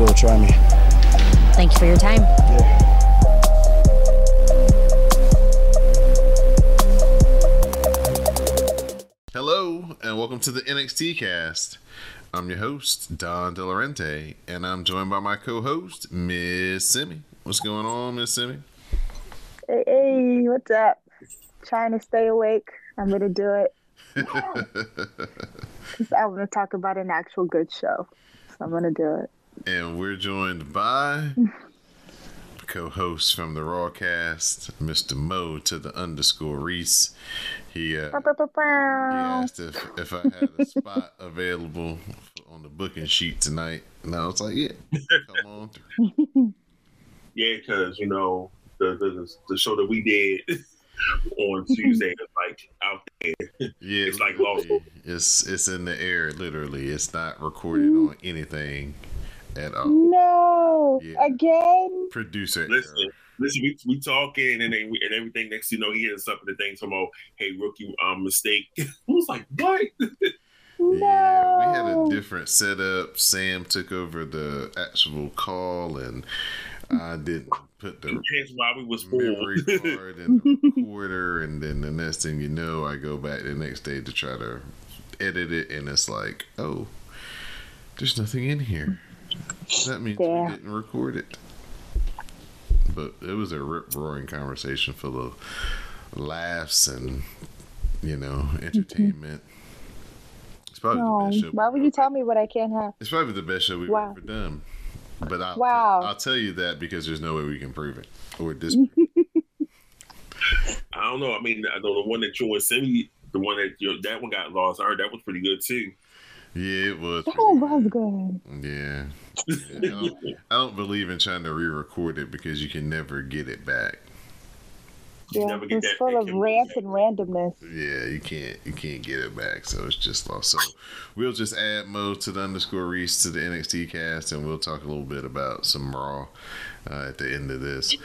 will. Try me. Thank you for your time. Yeah. Hello, and welcome to the NXT cast. I'm your host, Don Delarente, and I'm joined by my co host, Miss Simi. What's going on, Miss Simi? Hey, hey, what's up? Trying to stay awake. I'm going to do it. I want to talk about an actual good show. So I'm going to do it. And we're joined by co-host from the Rawcast, Mr. Mo to the underscore Rease. He, uh, he asked if, if I had a spot available on the booking sheet tonight, and I was like, "Yeah, come on through." Yeah, because you know the, the the show that we did on Tuesday is like out there. Yeah, it's like lost. It's it's in the air, literally. It's not recorded on anything at all. No, yeah. again. Producer. Listen, listen. We, we talking and then and everything. Next, you know, he has something to think about. Hey, rookie, um, mistake. I was like, what? No. Yeah, we had a different setup. Sam took over the actual call, and I didn't put the why we was memory card in the recorder, and then the next thing you know, I go back the next day to try to edit it, and it's like, oh, there's nothing in here. That means yeah. we didn't record it. But it was a rip roaring conversation full of laughs and, you know, entertainment. It's probably the best show. Why would you tell me what I can't have? It's probably the best show we've wow. ever done. But I'll, wow. t- I'll tell you that because there's no way we can prove it. Or this. I don't know. I mean, I know the one that you and Simi, the one that you that one got lost. I heard that was pretty good too. Yeah, it was. Oh, was good. Yeah. yeah I, don't, I, don't, believe in trying to re-record it because you can never get it back. Yeah, it's full of rants and randomness. Yeah, you can't you can't get it back, so it's just lost. So we'll just add Mo to the underscore Rease to the NXT cast, and we'll talk a little bit about some Raw uh, at the end of this.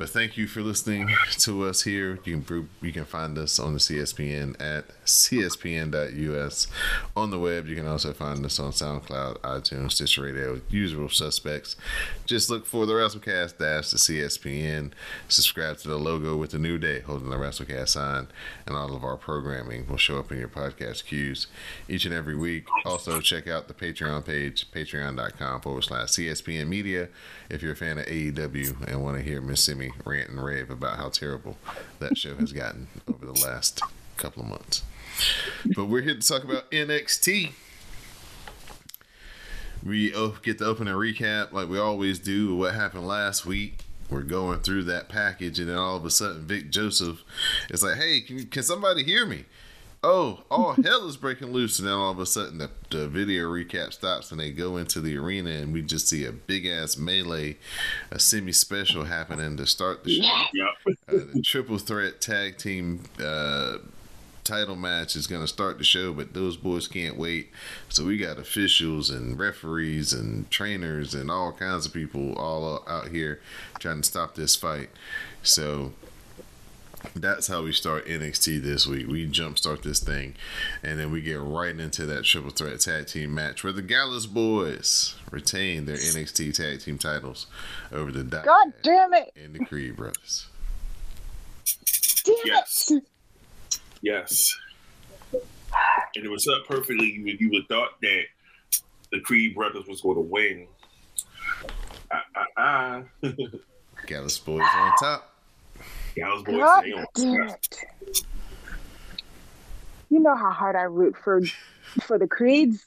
But thank you for listening to us here. You can you can find us on the CSPN at cspn.us. On the web, you can also find us on SoundCloud, iTunes, Stitcher Radio, usual suspects. Just look for the WrestleCast dash the CSPN. Subscribe to the logo with the new day holding the WrestleCast sign, and all of our programming will show up in your podcast queues each and every week. Also, check out the Patreon page, patreon.com forward slash CSPN Media, if you're a fan of AEW and want to hear Miss Simi rant and rave about how terrible that show has gotten over the last couple of months. But we're here to talk about NXT. We get to open a recap like we always do what happened last week. We're going through that package, and then all of a sudden, Vic Joseph is like, "Hey, can, can somebody hear me?" Oh, all hell is breaking loose. And then all of a sudden, the, the video recap stops and they go into the arena, and we just see a big ass melee, a semi special happening to start the show. Yep. Uh, the triple threat tag team. Uh, title match is going to start the show, but those boys can't wait. So we got officials and referees and trainers and all kinds of people all out here trying to stop this fight. So that's how we start NXT this week. We jumpstart this thing, and then we get right into that triple threat tag team match where the Gallus Boys retain their NXT tag team titles over the God damn it and the Creed Brothers. Damn yes. It. Yes. And it was up perfectly. You, you would thought that the Creed Brothers was going to win. Ah, ah, ah. Gallus Boys on top. Yeah, I was going to say You know how hard I root for for the creeds.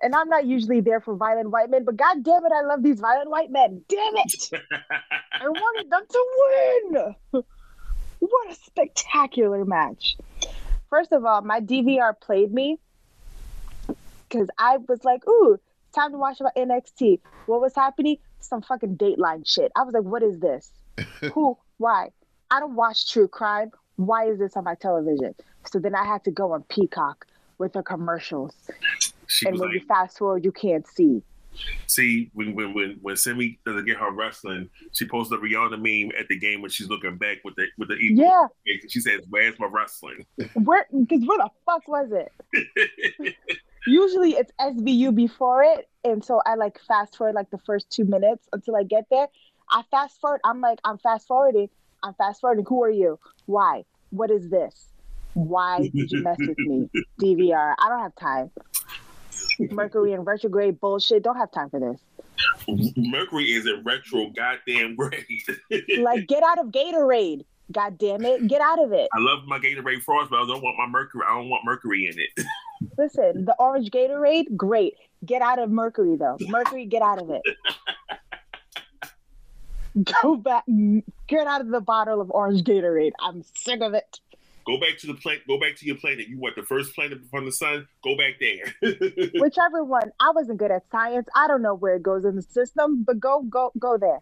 And I'm not usually there for violent white men, but god damn it, I love these violent white men. Damn it. I wanted them to win. What a spectacular match. First of all, my DVR played me because I was like, ooh, time to watch about NXT. What was happening? Some fucking Dateline shit. I was like, what is this? Who? Why? I don't watch true crime. Why is this on my television? So then I had to go on Peacock with the commercials. She and when like, you fast forward, you can't see. see, when when when when Simi doesn't get her wrestling, she posts a Rihanna meme at the game when she's looking back with the with the. Yeah. She says, "Where's my wrestling?" Where? Because where the fuck was it? Usually it's SVU before it, and so I like fast forward like the first two minutes until I get there. I fast forward. I'm like, I'm fast forwarding. I'm fast forwarding. Who are you? Why? What is this? Why did you mess with me? DVR. I don't have time. Mercury and retrograde bullshit. Don't have time for this. Mercury is in retro goddamn grade. Like, get out of Gatorade. God damn it. Get out of it. I love my Gatorade Frost, but I don't want my Mercury. I don't want Mercury in it. Listen, the orange Gatorade, great. Get out of Mercury though. Mercury, get out of it. Go back. Get out of the bottle of orange Gatorade. I'm sick of it. Go back to the planet. Go back to your planet. You want the first planet from the sun? Go back there. Whichever one. I wasn't good at science. I don't know where it goes in the system, but go, go, go there.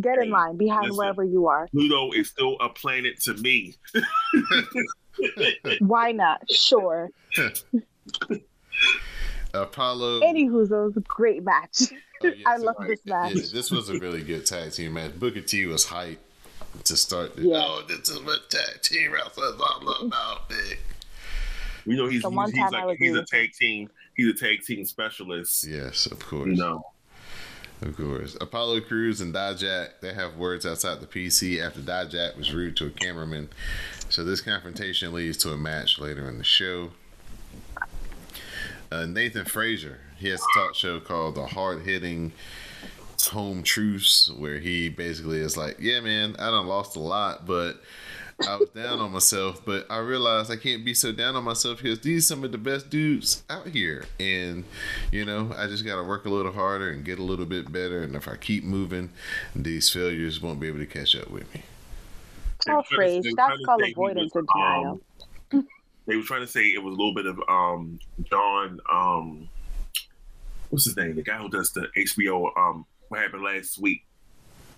Get in Hey, line behind listen. wherever you are. Pluto is still a planet to me. Why not? Sure. Apollo. Anywho's a great match. Oh, yeah, I so, love right, this match. yeah, this was a really good tag team match. Booker T was hype to start. The, Yeah. Oh, this is what tag team wrestlers all about. Big. We know he's The he's, he's like he's a tag team. He's a tag team specialist. Yes, of course. You know. Of course. Apollo Crews and Dijak, they have words outside the PC after Dijak was rude to a cameraman. So this confrontation leads to a match later in the show. Uh, Nathan Frazer, he has a talk show called The Hard Hitting Home Truths, where he basically is like, Yeah, man, I done lost a lot, but I was down on myself, but I realized I can't be so down on myself because these some of the best dudes out here. And, you know, I just got to work a little harder and get a little bit better. And if I keep moving, these failures won't be able to catch up with me. They were Oh, trying to- phrase. they were That's called avoidance and denial. um, They were trying to say it was a little bit of um John um what's his name? The guy who does the HBO um what happened last week.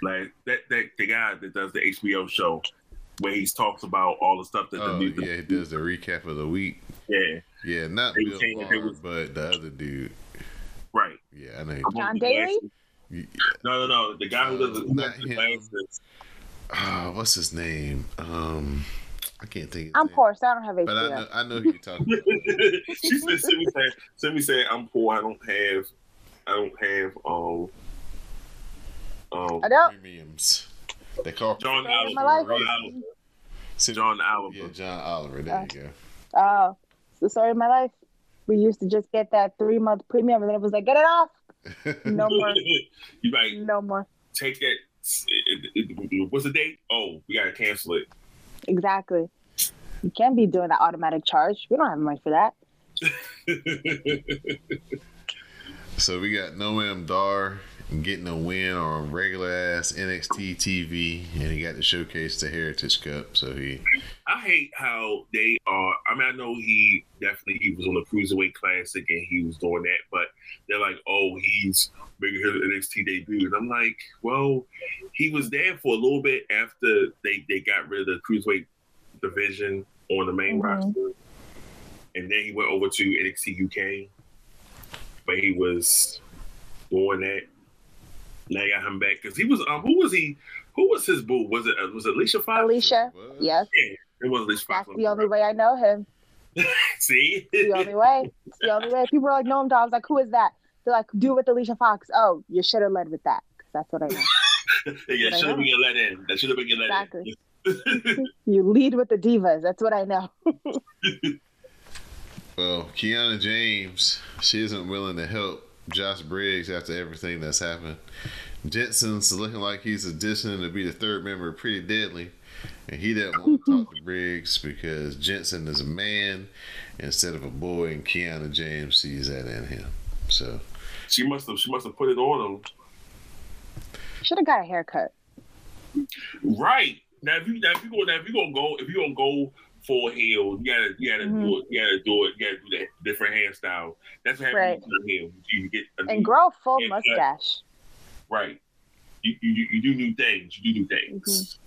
Like that that the guy that does the HBO show where he talks about all the stuff that the Oh, new yeah, he does the recap of the week. yeah, Yeah, not They Bill saying that Maher, was- but the other dude. right. Yeah, I know. John Daly? No, no, no. The guy who does the, Uh, who not does the him. glasses. Oh, what's his name? Um, I can't think. Of I'm poor, so I don't have But I know, I know who you're talking about. she said, "Simi said, Simi said, I'm poor. I don't have, I don't have, um, um, I don't. Premiums. They call John Story of Oliver. my life. John Oliver. John Oliver. Yeah, John Oliver. There you go. Oh, it's the story of my life. We used to just get that three month premium, and then it was like, get it off. No more. you might No more. take that. it- it- it- What's the date? Oh, we gotta cancel it. Exactly. You can't be doing that automatic charge. We don't have money for that. So we got Noam Dar getting a win on regular ass NXT TV, and he got to showcase the Heritage Cup. So he, I hate how they are. I mean, I know he definitely he was on the cruiserweight classic and he was doing that, but they're like, oh, he's making his NXT debut, and I'm like, well, he was there for a little bit after they they got rid of the cruiserweight division on the main Mhm. roster, and then he went over to NXT UK, but he was doing that. Now I got him back because he was um who was he who was his boo was it uh, was it Alicia Fox Alicia, What? yes, yeah it was Alicia Fox that's the only way I know him. see It's the only way. It's the only way. People are like, no, I'm I like, who is that? They're like, do with Alicia Fox. Oh, you should have led with that. 'cause that's what I know. yeah, should have been get let in. That should have been get let Exactly. in. You lead with the divas. That's what I know. Well, Kiana James, she isn't willing to help Josh Briggs after everything that's happened. Jensen's looking like he's auditioning to be the third member of Pretty Deadly, and he doesn't want to talk to Briggs because Jensen is a man, instead of a boy, and Kiana James sees that in him. So She must have. She must have put it on him. Should have got a haircut. Right now, if you now if you go now if you gonna go if you gonna go full heel, you gotta you gotta Mhm. do it. You gotta do it. You gotta do that different hairstyle. That's what Right. happens with your hair. You get a And grow a full mustache. right. You, you you do new things. You do new things.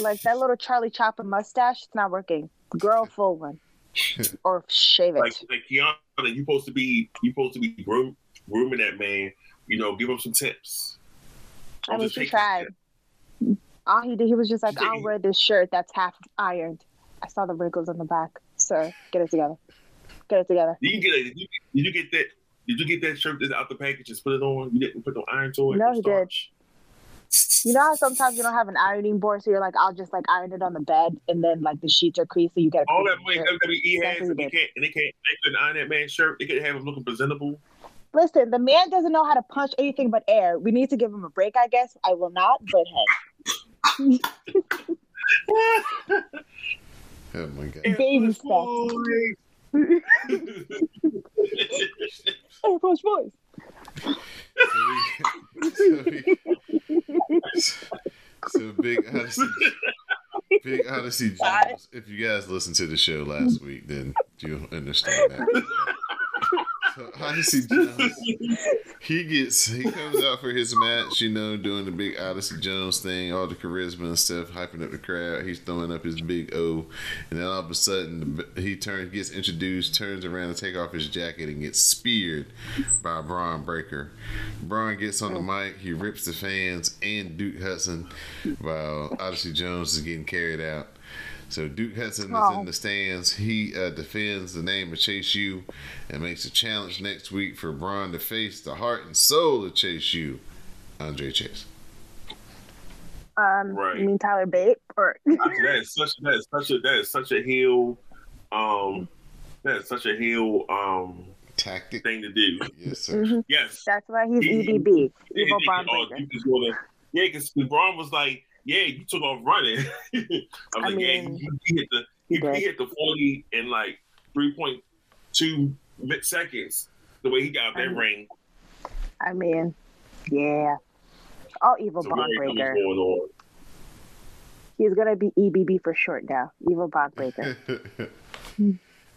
Like that little Charlie Chaplin mustache, it's not working. Grow a full one. or shave it. Like like Kiana, you supposed to be you supposed to be groom, grooming that man. You know, give him some tips. I mean, she tried. All he did, he was just like. I'll wear this shirt that's half ironed. I saw the wrinkles on the back. Sir, get it together. Get it together. You get a, did you, did you get that? Did you get that shirt that's out the package? Just put it on. You didn't put no iron to it. No, he did. You know how sometimes you don't have an ironing board, so you're like, I'll just like iron it on the bed, and then like the sheets are creased, so you get a All that money. WWE has, and they can't, and they can't, they couldn't iron that man's shirt. They could have him looking presentable. Listen, the man doesn't know how to punch anything but air. We need to give him a break, I guess. I will not, but hey, oh my god. baby steps. Air punch boys. So, we, so, so big Odyssey, big Odyssey Jones. If you guys listened to the show last week, then you'll understand that. Odyssey Jones, he gets he comes out for his match, you know, doing the big Odyssey Jones thing, all the charisma and stuff, hyping up the crowd. He's throwing up his big O, and then all of a sudden he turns, gets introduced, turns around to take off his jacket, and gets speared by Bron Breakker. Bron gets on the oh. mic, he rips the fans and Duke Hudson, while Odyssey Jones is getting carried out. So Duke Hudson is Oh. in the stands. He uh, defends the name of Chase U and makes a challenge next week for Bron to face the heart and soul of Chase U, Andre Chase. Um, Right. you mean Tyler Bate or that is such that is such a that is such a heel, um, that is such a heel um Tactic. thing to do. Yes, sir. Mhm. Yes, That's why he's He- EBB, Yeah, evil they- Bron oh, Breakker. Duke is gonna- yeah, because Bron was like, "Yeah, you took off running." I was I like, "Yeah, mean, he, he hit the he, he hit the forty in like three point two seconds." The way he got that I mean, ring, I mean, yeah. All evil so Bron very Breakker. going on. He's gonna be EBB for short now. Evil Bron Breakker.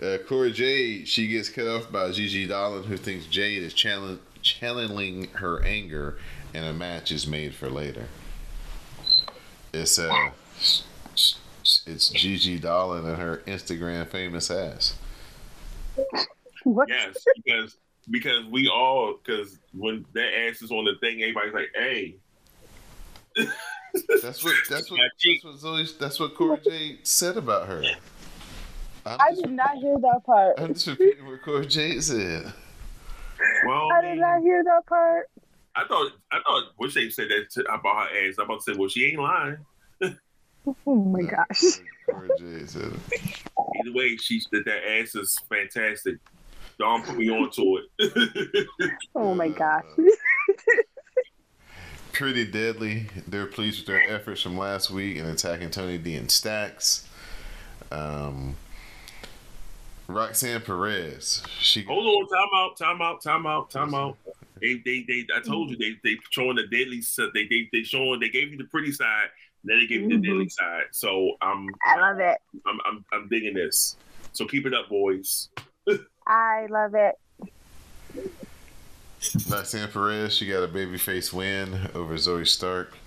uh, Cora Jade, she gets cut off by Gigi Dolan, who thinks Jade is challenge, channeling her anger, and a match is made for later. It's uh, it's Gigi Dolan and her Instagram famous ass. what? Yes, because because we all because when that ass is on the thing, everybody's like, "Hey." That's what that's what Yeah, she- that's what Zoe that's what Corey J said about her. I'm I just, did not hear that part. I'm just repeating what Corey J said. Well, I did not hear that part. I thought I thought wish they said that to, about her ass. I'm about to say, well, she ain't lying. Oh my gosh. Cora Jade said it. Either way, she that that ass is fantastic. Don't put me on to it. Oh my gosh. Pretty deadly. They're pleased with their efforts from last week in attacking Tony D and Stacks. Um, Roxanne Perez. She Hold on, time out, time out, time out, time out. They, they, they. I told you they, they showing the deadly. side. They, they, they showing. They gave you the pretty side. Then they gave you the Mhm. deadly side. So I'm, I love it. I'm, I'm, I'm digging this. So keep it up, boys. I love it. Roxanne Perez. She got a babyface win over Zoey Stark.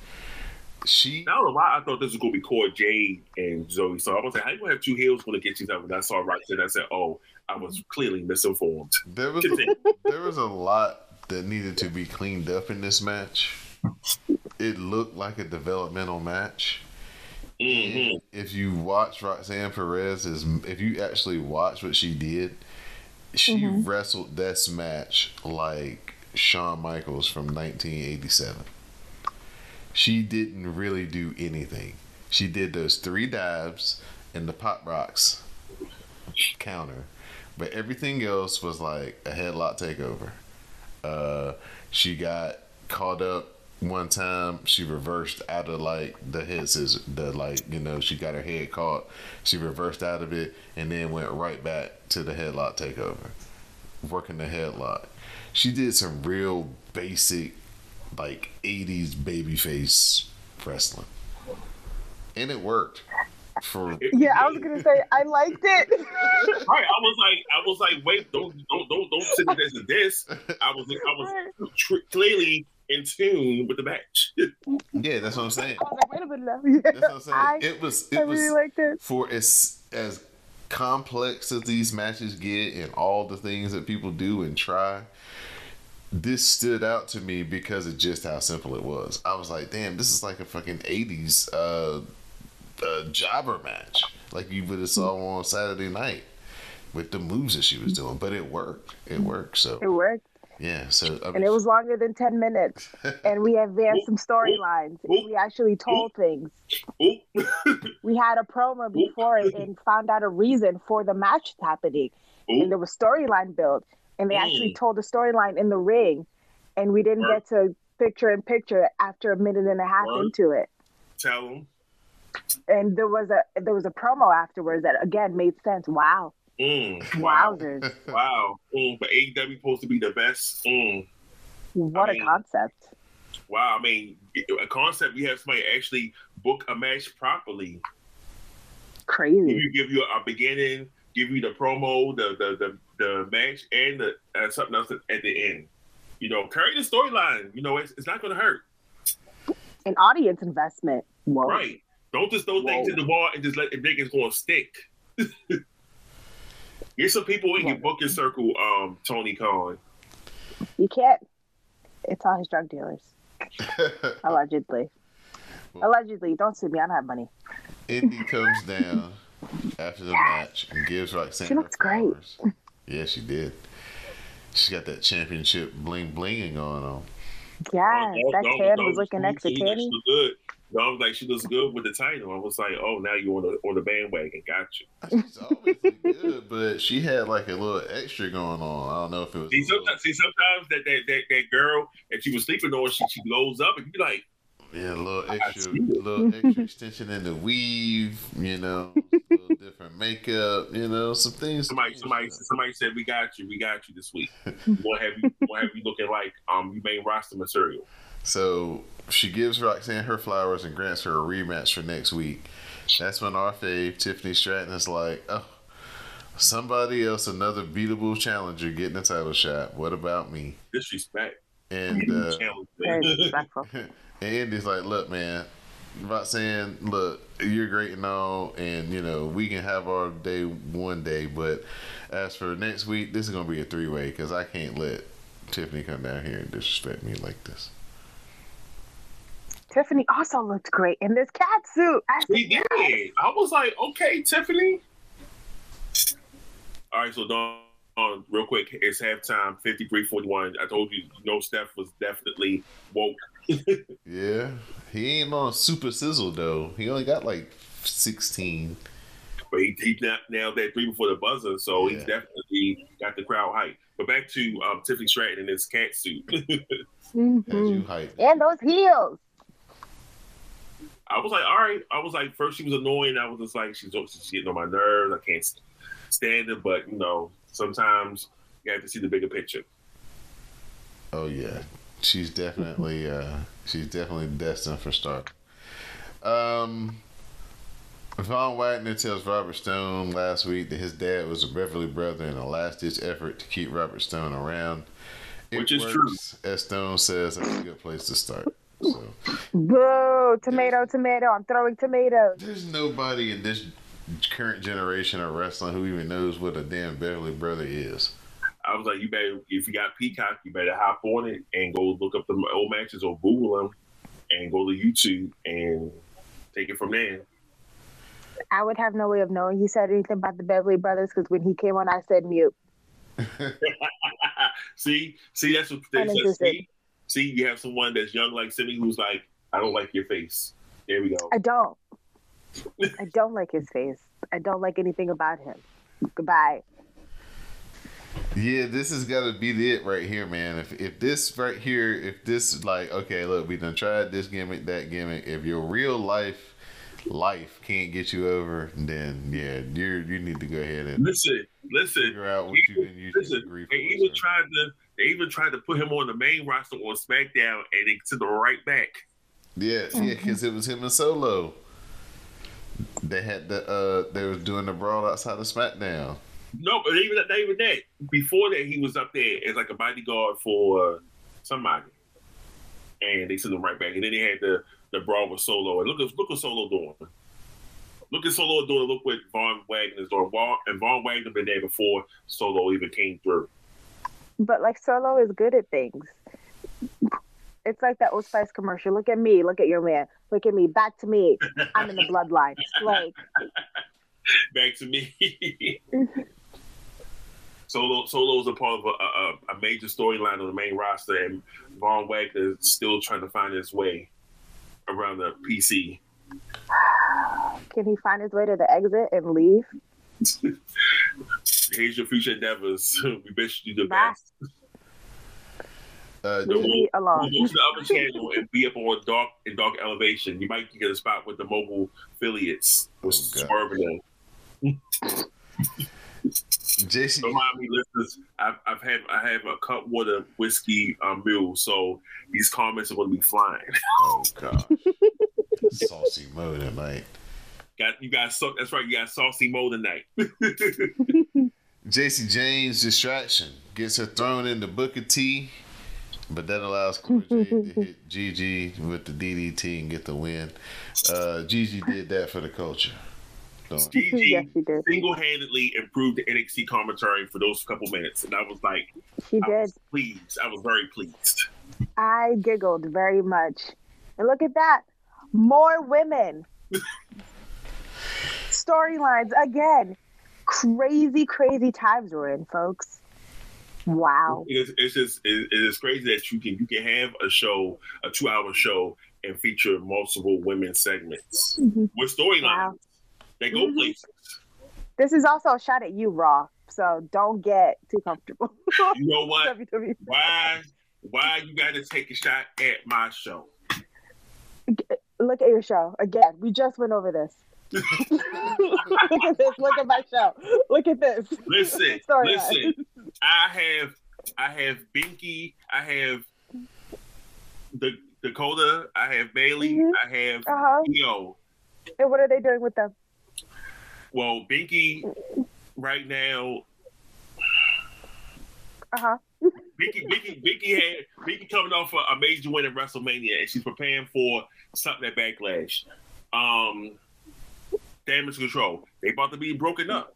She I don't why I thought this was gonna be Cora Jade and Zoey. So I was like, how you gonna have two heels gonna get you something? And I saw Roxanne. I said, oh, I was clearly misinformed. there was Continue. there was a lot that needed to be cleaned up in this match. It looked like a developmental match. Mhm. if you watch Roxanne Perez's, if you actually watch what she did, she wrestled this match like Shawn Michaels from 1987. She didn't really do anything. She did those three dives and the pop rocks counter, but everything else was like a headlock takeover. Uh, she got caught up one time she reversed out of like the head scissor, the like you know she got her head caught. She reversed out of it and then went right back to the headlock takeover, working the headlock. She did some real basic, like '80s babyface wrestling, and it worked. For Yeah, I was gonna say I liked it. Right, I was like, I was like, wait, don't, don't, don't, don't sit this as this. I was, I was tr- clearly in tune with the match. yeah, that's what I'm saying. I was like, wait a minute. Yeah, That's what I'm saying. I, it was I it was really liked it. For as as complex as these matches get and all the things that people do and try. This stood out to me because of just how simple it was. I was like, "Damn, this is like a fucking '80s uh, uh, jobber match, like you would have saw on Saturday night with the moves that she was doing." But it worked. It worked. So It worked, yeah. So I and it was longer than ten minutes, and we advanced some storylines. We actually told things. We had a promo before it and found out a reason for the match happening, and there was storyline built, and they actually Mm. told the storyline in the ring, and we didn't Word. get to picture in picture after a minute and a half Word. into it. Tell them. And there was a there was a promo afterwards that again made sense. Wow, Mm, wow. wowzers! Wow. Mm, but AEW supposed to be the best. Mm, What I a mean- concept! wow. I mean, a concept. We have somebody actually book a match properly. Give Crazy. you give you a beginning, give you the promo, the the the, the match, and the uh, something else at the end. You know, carry the storyline. You know, it's, it's not going to hurt. An audience investment. Whoa. Right. Don't just throw things Whoa. in the wall and just let it think it's going to stick. Get some people in your booking circle, um, Tony Khan. You can't. It's all his drug dealers. Allegedly. Allegedly. Don't sue me. I don't have money. Indi comes down after the match and gives Roxanne She looks great. Flowers. Yeah, she did. She got that championship bling blinging going on. Yes, Dog- that dog- was looking extra she- she good. No, I was like, she looks good with the title. I was like, oh, now you're on the on the bandwagon. Got you. She's always good, but she had like a little extra going on. I don't know if it was. See, a little- sometimes, see, sometimes that, that that that girl that she was sleeping on, she she blows up, and you be like, Yeah, a little extra, see little extra extension in the weave. You know, a little different makeup. You know, some things. somebody somebody somebody said, we got you, we got you this week. what have you, What have you looking like um you main roster material. So she gives Roxanne her flowers and grants her a rematch for next week. That's when our fave Tiffany Stratton is like, oh, somebody else, another beatable challenger getting a title shot. What about me? Disrespect. And uh, disrespectful. and Andy's like, look, man, Roxanne, look, you're great and all, and you know we can have our day one day, but as for next week, this is gonna be a three way because I can't let Tiffany come down here and disrespect me like this. Tiffany also looked great in this cat suit. I He said, did. yes. I was like, okay, Tiffany. All right, so Don, um, real quick, it's halftime, 53-41. I told you, you know, Steph was definitely woke. Yeah, he ain't on super sizzle though. He only got like sixteen. But he, he na- nailed that three before the buzzer, so he's Yeah. definitely got the crowd hype. But back to um, Tiffany Stratton in his cat suit. As Mhm. And those heels. I was like, all right. I was like, first she was annoying. I was just like, she's, she's getting on my nerves. I can't stand it. But, you know, sometimes you have to see the bigger picture. Oh yeah, she's definitely uh, she's definitely destined for star. Um, Von Wagner tells Robert Stone last week that his dad was a Beverly brother in a last ditch effort to keep Robert Stone around. It Which is works, As Stone says, that's a good place to start. So Boo! Tomato, tomato. I'm throwing tomatoes. there's nobody in this current generation of wrestling who even knows what a damn Beverly brother is. I was like, you better, if you got Peacock, you better hop on it and go look up the old matches or Google them and go to YouTube and take it from there. I would have no way of knowing he said anything about the Beverly Brothers because when he came on, I said mute. see, see, that's what they said. See, see, you have someone that's young like Simi who's like, I don't like your face. There we go. I don't. I don't like his face. I don't like anything about him. Goodbye. Yeah, this has got to be it right here, man. If if this right here, if this like, okay, look, we done tried this gimmick, that gimmick. If your real life life can't get you over, then yeah, you you need to go ahead and Listen, listen. figure out what you can use Listen, to grief they even sir. tried to they even tried to put him on the main roster on SmackDown, and they took him right back. Yeah, yeah, because it was him and Solo. They had the uh, they were doing the brawl outside of SmackDown. No, but even not even that. Before that, he was up there as like a bodyguard for uh, somebody, and they sent him right back. And then they had the the brawl with Solo, and look at look what Solo doing. Look at Solo doing. Look what Von Wagner's doing. And Von Wagner been there before Solo even came through. But like Solo is good at things. It's like that Old Spice commercial. Look at me. Look at your man. Look at me. Back to me. I'm in the bloodline. Like Back to me. Solo Solo's a part of a, a, a major storyline on the main roster, and Von Wagner is still trying to find his way around the PC. Can he find his way to the exit and leave? Here's your future endeavors. we wish you the Bye. best. Uh, The Leave me We'll alone. go to the other channel and be up on dark in dark elevation. You might get a spot with the mobile affiliates with Oh, God. swerving them. Jacy, Don't mind me, listeners. I've, I've had I have a Cutwater whiskey um, mule, so these comments are going to be flying. oh god, saucy mo tonight. got you guys? So that's right. You got saucy mo tonight. Jacy Jayne distraction gets her thrown into Booker T, but that allows Cora Jade to hit Gigi with the DDT and get the win. Uh, Gigi did that for the culture. Don't- yes, she did. single-handedly improved the NXT commentary for those couple minutes, and I was like, She I did. was pleased. I was very pleased. I giggled very much. And look at that. More women. Storylines again. Crazy, crazy times we're in, folks. Wow. It is, it's just it, it is crazy that you can you can have a show, a two-hour show, and feature multiple women segments mm-hmm. with storylines Wow. That go Mhm. places. This is also a shot at you, Raw. So don't get too comfortable. You know what? WWE. Why? Why you got to take a shot at my show? Look at your show. Again, we just went over this. Look at this. Look at my show. Look at this. Listen, Storyline. listen. I have, I have Binky. I have the Dakota. I have Bayley. Mhm. I have Uh-huh. Yo. And what are they doing with them? Well, Binky right now. Uh-huh. Binky, Binky, Binky had Binky coming off a, major win at WrestleMania, and she's preparing for something at Backlash. Um, damage control. They about to be broken up.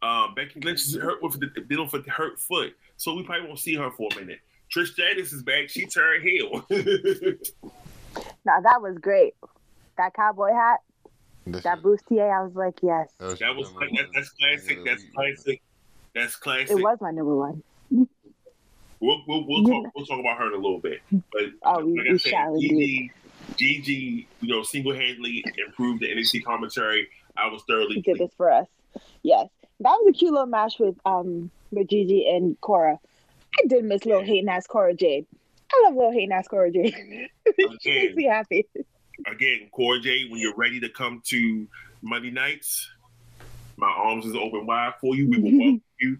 Um, Becky Lynch is hurt with the dealing with the hurt foot, so we probably won't see her for a minute. Trish Stratus is back. She turned heel. Now that was great. That cowboy hat, That's that bustier, I was like, yes. that was that, that's classic. That's classic. That's classic. It was my number one. We'll we'll, we'll talk we'll talk about her in a little bit. But Oh, we- like I we said, shall indeed. Gigi, Gigi, you know, single handedly improved the NXT commentary. I was thoroughly He did this for us. Yes. That was a cute little match with um with Gigi and Cora. I did miss little hating ass Cora Jade. I love little hating ass Cora Jade. she makes me happy. Again, Core J, when you're ready to come to Monday nights, my arms is open wide for you. We will welcome you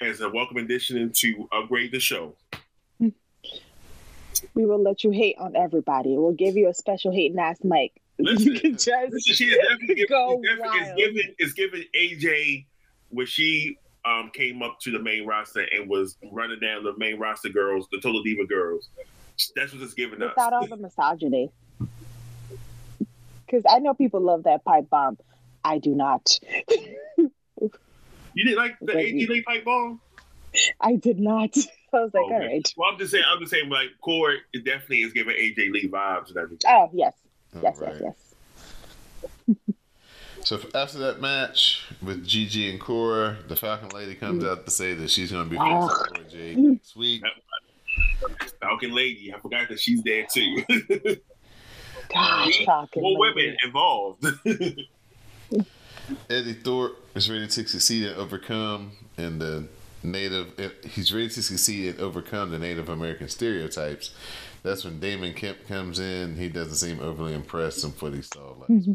as a welcome addition to upgrade the show. We will let you hate on everybody. We'll give you a special hating ass mic. Listen, you can just Listen, she is definitely giving, Go is giving, is giving AJ when she um, came up to the main roster and was running down the main roster girls, the Total Diva girls. That's what it's giving us. without all the misogyny. Because I know people love that pipe bomb. I do not. You didn't like the Thank you. AJ Lee pipe bomb? I did not. I was like, Okay. all right. Well, I'm just saying. I'm just saying. Like Cora, it definitely is giving AJ Lee vibes and everything. Oh yes, yes, Alright. yes, yes. So after that match with Gigi and Cora, the Falcon Lady comes out to say that she's going to be ah. facing Oh. Cora Jade next week. Falcon Lady, I forgot that she's there too. Gosh, Falcon More Lady. women involved. Eddie Thorpe is ready to succeed and overcome, and the Native. Eh, he's ready to succeed and overcome the Native American stereotypes. That's when Damon Kemp comes in. He doesn't seem overly impressed with what he saw last.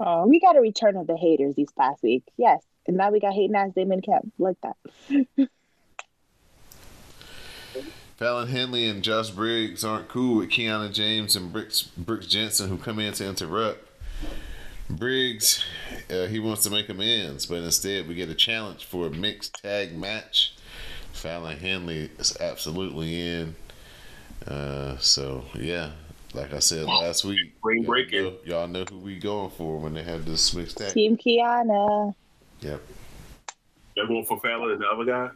Oh, we got a return of the haters these past week. Yes, and now we got hating ass Damon Kemp like that. Fallon Henley and Josh Briggs aren't cool with Kiana James and Brooks, Brooks Jensen, who come in to interrupt. Briggs, uh, he wants to make amends, but instead we get a challenge for a mixed tag match. Fallon Henley is absolutely in. Uh, so yeah, like I said last week, Ring y'all know, y'all know who we going for when they have this mixed tag. Team Kiana. Yep. Y'all going for Fallon and the other guy?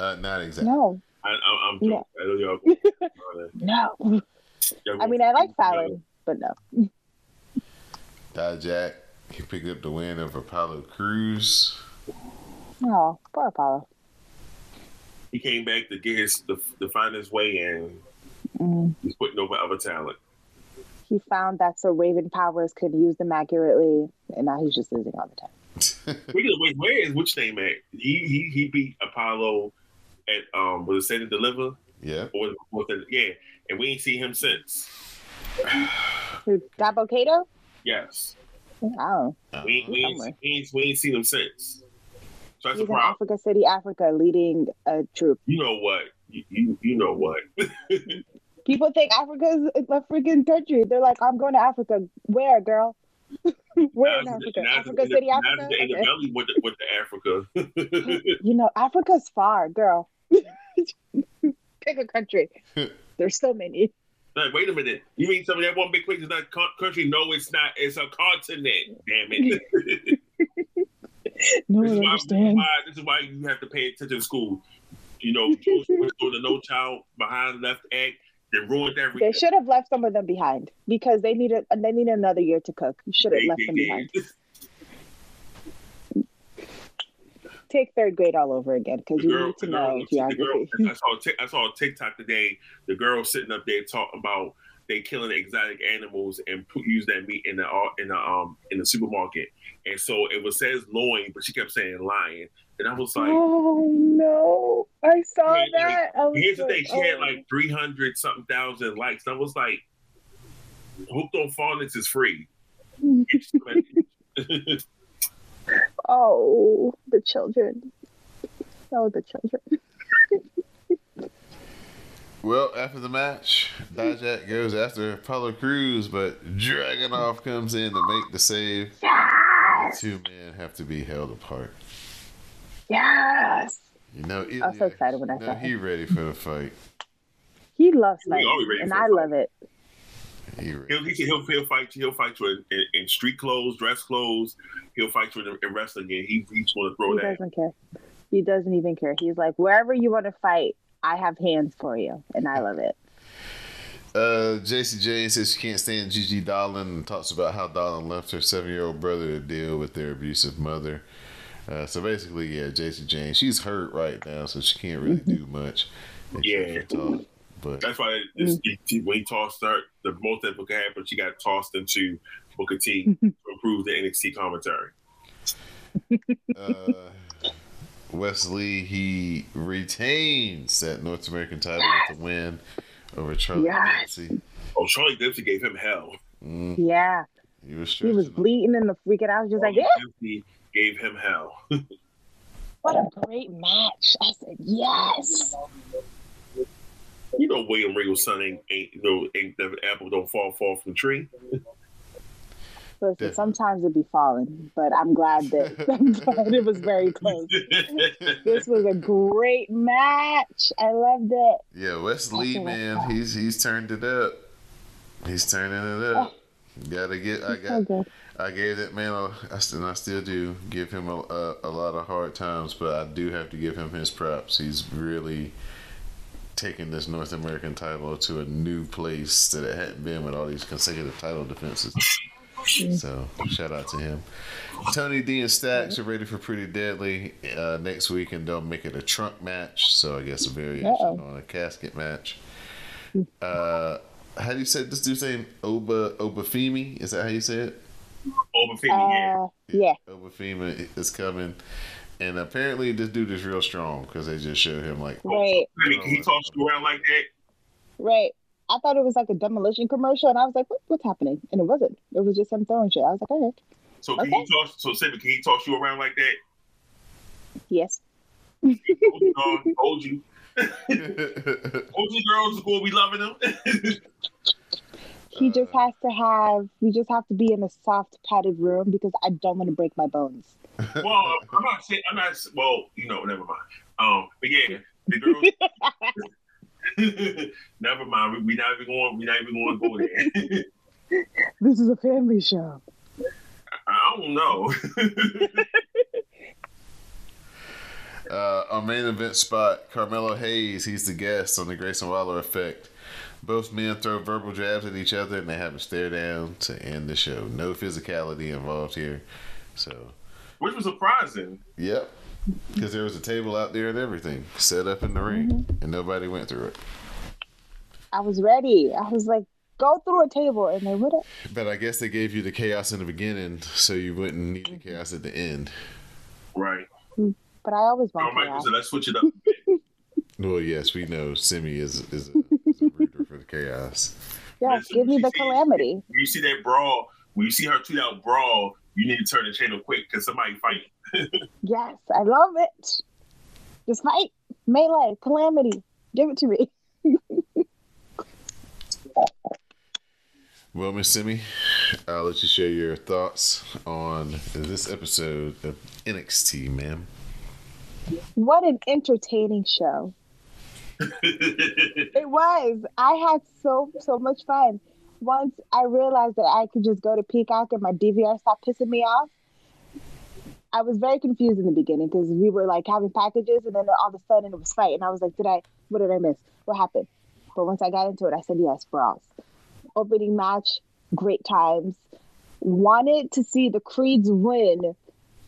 Uh, not exactly. No, I, I, I'm No. joking. I know y'all. no. I mean, I like Fallon, but no. Dijak, he picked up the win of Apollo Crews. Oh, poor Apollo. He came back to get his to, to find his way, in. Mm. he's putting over other talent. He found that Sir Raven Powers could use them accurately, and now he's just losing all the time. Speaking of which, where is which name at? He he he beat Apollo at um was it Stand and Deliver yeah. or was, was it, yeah, and we ain't seen him since. Who, Dabba-Kato? Yes, Oh, we ain't, we, Somewhere. ain't, we ain't we ain't seen him since. So that's he's the in problem. Africa City, Africa, leading a troop. You know what? You, you you know what? People think Africa's a freaking country. They're like, I'm going to Africa. Where, girl? Where in Africa? it's- now it's Africa the- City, now Africa. it's in the belly with the, with the Africa. You know, Africa's far, girl. Pick a country. There's so many. Like, wait a minute. You mean some of that one big place is not country? No, it's not. It's a continent. Damn it. No this, is why, this, is why, this is why you have to pay attention to school. You know, doing the No Child Behind Left Act. They ruined They should have left some of them behind because they needed they need another year to cook. You should have left them behind. Take third grade all over again because you girl, need to girl, know the girl. I saw, a saw a TikTok today. The girl sitting up there talking about they killing exotic animals and put, use that meat in the uh, in the um in the supermarket. And so it was says loin, but she kept saying lion. And I was like, oh no! I saw Yeah, that. I Here's the thing: she had oh. like three hundred something thousand likes. And I was like, "Hooked on Phonics is free." Oh, the children. Oh, the children. Well, after the match, Dijak goes after Apollo Crews, but Dragunov comes in to make the save. The two men have to be held apart. Yes. You know, I was so excited when I you know saw he ready for the fight. He loves We fighting, always ready and I fight. love it. He ready. He'll, he said he'll, he'll fight you. He'll fight you in, in, in street clothes, dress clothes. He'll fight you in, in wrestling. And he, he's going to throw He that. He doesn't care. He doesn't even care. He's like, wherever you want to fight, I have hands for you, and I love it. Uh, Jacy Jayne says she can't stand Gigi Dolan and talks about how Dolan left her seven year old brother to deal with their abusive mother. Uh, so basically, yeah, Jacy Jayne, she's hurt right now, so she can't really do much. Yeah. For talk. But That's why it's, he, when he tossed her, the most that could happen, she got tossed into Booker T to improve the NXT commentary. uh, Wes Lee, he retains that North American title with the win over Charlie Yes. Dempsey. Oh, Charlie Dempsey gave him hell. Mm, Yeah, he was he was bleeding in the freaking. I was just like, yeah, Dempsey gave him hell. what a great match. I said, yes. You know, William Regal's son ain't, ain't you know, ain't the apple don't fall far from the tree. Listen, Definitely. sometimes it be falling, but I'm glad that I'm glad it was very close. This was a great match. I loved it. Yeah, Wes Lee, man, he's he's turned it up. He's turning it up. Oh. Gotta get. I got. good. I gave that man. A, I still, and I still do give him a, a, a lot of hard times, but I do have to give him his props. He's really taking this North American title to a new place that it hadn't been with all these consecutive title defenses. So shout out to him. Tony D and Stacks are ready for Pretty Deadly uh, next week, and they'll make it a trunk match. So I guess a variation Uh-oh. on a casket match. Uh, how do you say this dude's name? Oba Obafemi? Is that how you say it? Oba Femi, yeah. Uh, yeah. Oba Femi is coming. And apparently, this dude is real strong because they just showed him like. Right, Maybe he tossed you around like that. right. I thought it was like a demolition commercial, and I was like, what, "What's happening?" And it wasn't. It was just him throwing shit. I was like, "Okay, So can Okay. he toss? So Simon, can he toss you around like that? yes." Told you, dog. Told you. Told you, girls is gonna be loving him. He just has to have. We just have to be in a soft padded room because I don't want to break my bones. Well, I'm not saying. I'm not. Well, you know, never mind. Um, but yeah, the girls. never mind. We, we not even going. We not even going to go there. This is a family show. I don't know. Uh, our main event spot, Carmelo Hayes, he's the guest on the Grayson Waller effect. Both men throw verbal jabs at each other and they have a stare down to end the show. No physicality involved here. So, Which was surprising. yep. Because there was a table out there and everything set up in the ring, mm-hmm. and nobody went through it. I was ready. I was like, "Go through a table," and they wouldn't. But I guess they gave you the chaos in the beginning, so you wouldn't need the chaos at the end. Right. But I always All want right. chaos. So let's switch it up. Well, yes, we know Simi is is a, is a rooter for the chaos. Yes, Listen, give me the sees- calamity. When you see that brawl, when you see her tweet out brawl, you need to turn the channel quick because somebody fight. Yes, I love it. Just fight, melee, calamity. Give it to me. Well, Miss Simi, I'll let you share your thoughts on this episode of NXT, ma'am. What an entertaining show. It was. I had so so much fun. Once I realized that I could just go to Peacock and my DVR stopped pissing me off. I was very confused in the beginning because we were like having packages and then all of a sudden it was fight and I was like, did I? What did I miss? What happened? But once I got into it, I said yes, brawls. Opening match, great times. Wanted to see the Creeds win,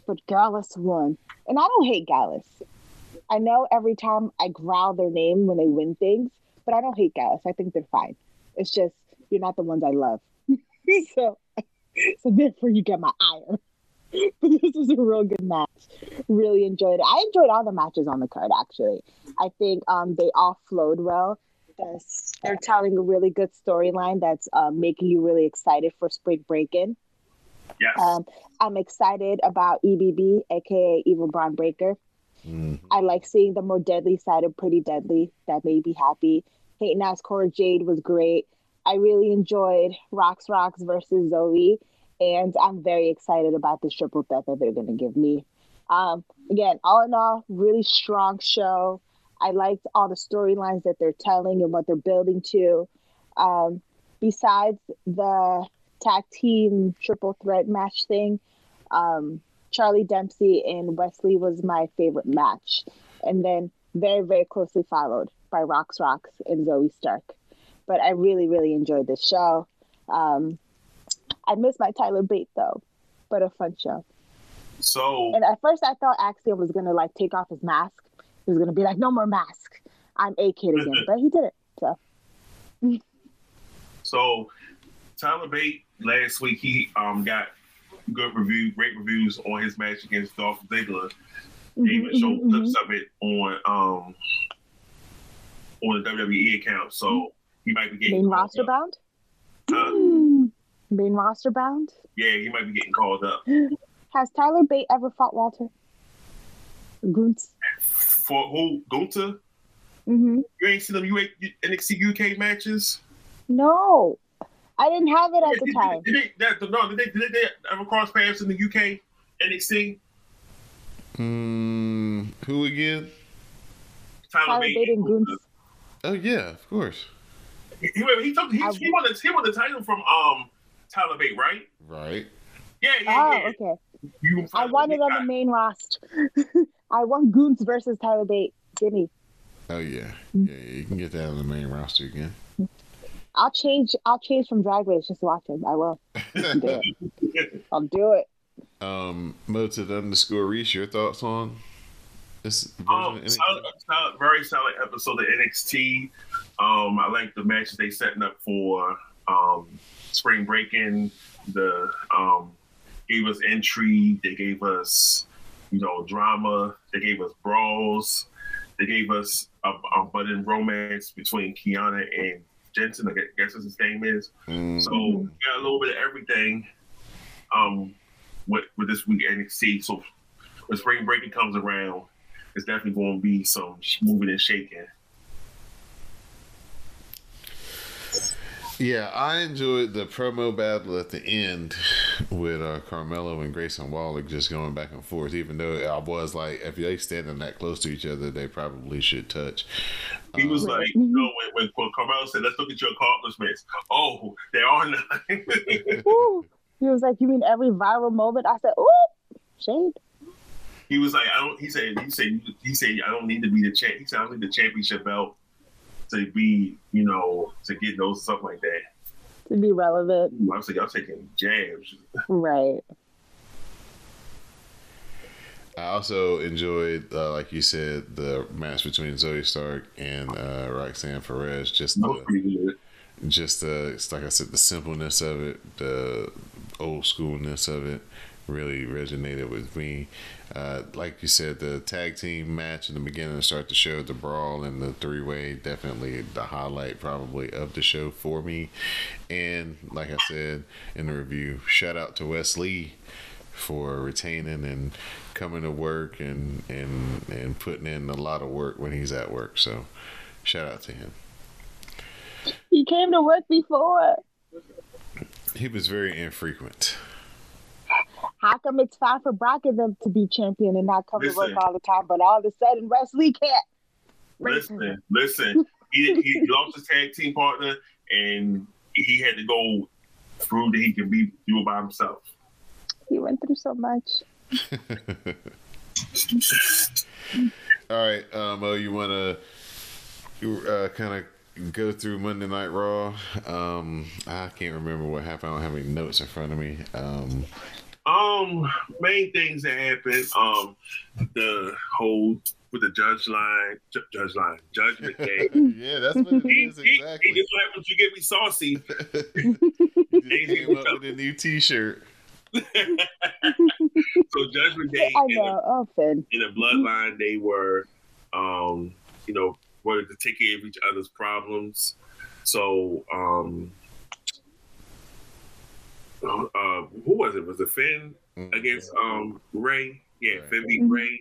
but Gallus won, and I don't hate Gallus. I know every time I growl their name when they win things, but I don't hate Gallus. I think they're fine. It's just you're not the ones I love. so, so therefore you get my ire. But this was a real good match. Really enjoyed it. I enjoyed all the matches on the card. Actually, I think um, they all flowed well. That's- They're telling a really good storyline that's um, making you really excited for Spring Breakin'. Yes. Um, I'm excited about EBB, aka Evil Bron Breakker. Mm. I like seeing the more deadly side of Pretty Deadly. That made me happy. Hating Ass Cora Jade was great. I really enjoyed Rocks Rocks versus Zoey, and I'm very excited about this triple threat that they're going to give me. Um, again, all in all, really strong show. I liked all the storylines that they're telling and what they're building to. Um, besides the tag team triple threat match thing, um, Charlie Dempsey and Wes Lee was my favorite match. And then very, very closely followed by Rocks Rocks and Zoey Stark. But I really, really enjoyed this show. Um, I miss my Tyler Bate though, but a fun show. so And at first I thought Axiom was gonna like take off his mask. He was gonna be like, no more mask. I'm a kid again. but he didn't. So So Tyler Bate last week he um got good review, great reviews on his match against Dolph Ziggler. They even showed mhm, clips of it on um on the WWE account. So he might be getting Main called roster up. bound? Huh? Main roster bound? Yeah, he might be getting called up Has Tyler Bate ever fought Walter? Goons. for who? Gunther? Mm-hmm. You ain't seen them U- NXT UK matches? No, I didn't have it at the Did- time. Did, they, that, no, did they, did they ever cross paths in the UK NXT? Mm, who again? Tyler, Tyler Bate Bate and Gunther. Goons. Oh yeah, of course. He, he, he took he, I- he won the he won the title from um Tyler Bate, right? Right. Yeah, yeah, Oh, yeah. okay. You I want it on the main roster. I want Goons versus Tyler Bate. Give me. Oh yeah. Yeah, yeah, you can get that on the main roster again. I'll change. I'll change from Drag Race just to watch him. I will. Do it. I'll do it. um, Moted underscore Rease, your thoughts on this version Um, of NXT? solid, solid, very solid episode of NXT. Um, I like the matches they setting up for um, spring breaking. The um, gave us intrigue. They gave us you know, drama. They gave us brawls. They gave us a, a budding romance between Kiana and Jensen. I guess his name is. Mm. So got a little bit of everything. Um, with with this week NXT. So when spring breaking comes around, it's definitely going to be some moving and shaking. Yeah, I enjoyed the promo battle at the end with uh, Carmelo and Grayson Waller just going back and forth. Even though I was like, if they standing that close to each other, they probably should touch. He was Um, like, you know, when, when Carmelo said, "Let's look at your accomplishments." Oh, they are none. Ooh. He was like, "You mean every viral moment?" I said, "Ooh, shade." he was like, "I don't." He said, "He said, he said, I don't need to be the champ." He said, "I don't need the championship belt to be, you know, to get those stuff like that." To be relevant, I was like, "I'm taking jabs." right? I also enjoyed, uh, like you said, the match between Zoey Stark and uh, Roxanne Perez. Just the, just the, like I said, the simpleness of it, the old schoolness of it, really resonated with me. Uh, like you said, the tag team match in the beginning to start the show, the brawl and the three way, definitely the highlight probably of the show for me. And like I said in the review, shout out to Wes Lee for retaining and coming to work and and and putting in a lot of work when he's at work. So shout out to him. He came to work before. He was very infrequent. How come it's fine for Brock and them to be champion and not come to work all the time, but all of a sudden Wes Lee can't? Listen, listen. He, he lost his tag team partner, and he had to go prove that he can be do it by himself. He went through so much. All right, um, oh, you want to uh, kind of go through Monday Night Raw? Um, I can't remember what happened. I don't have any notes in front of me. Um, Um, main things that happened. Um, the whole with the judge line, ju- judge line, judgment day. yeah, that's what it He, is exactly. he just what happens. You get me saucy. He came up with a new T-shirt. so judgment day I in the, know, oh Finn. in the bloodline, they were, um, you know, wanted to take care of each other's problems. So, um, uh, who was it? Was it Finn against um Ray? Yeah, Right. Finn beat Ray.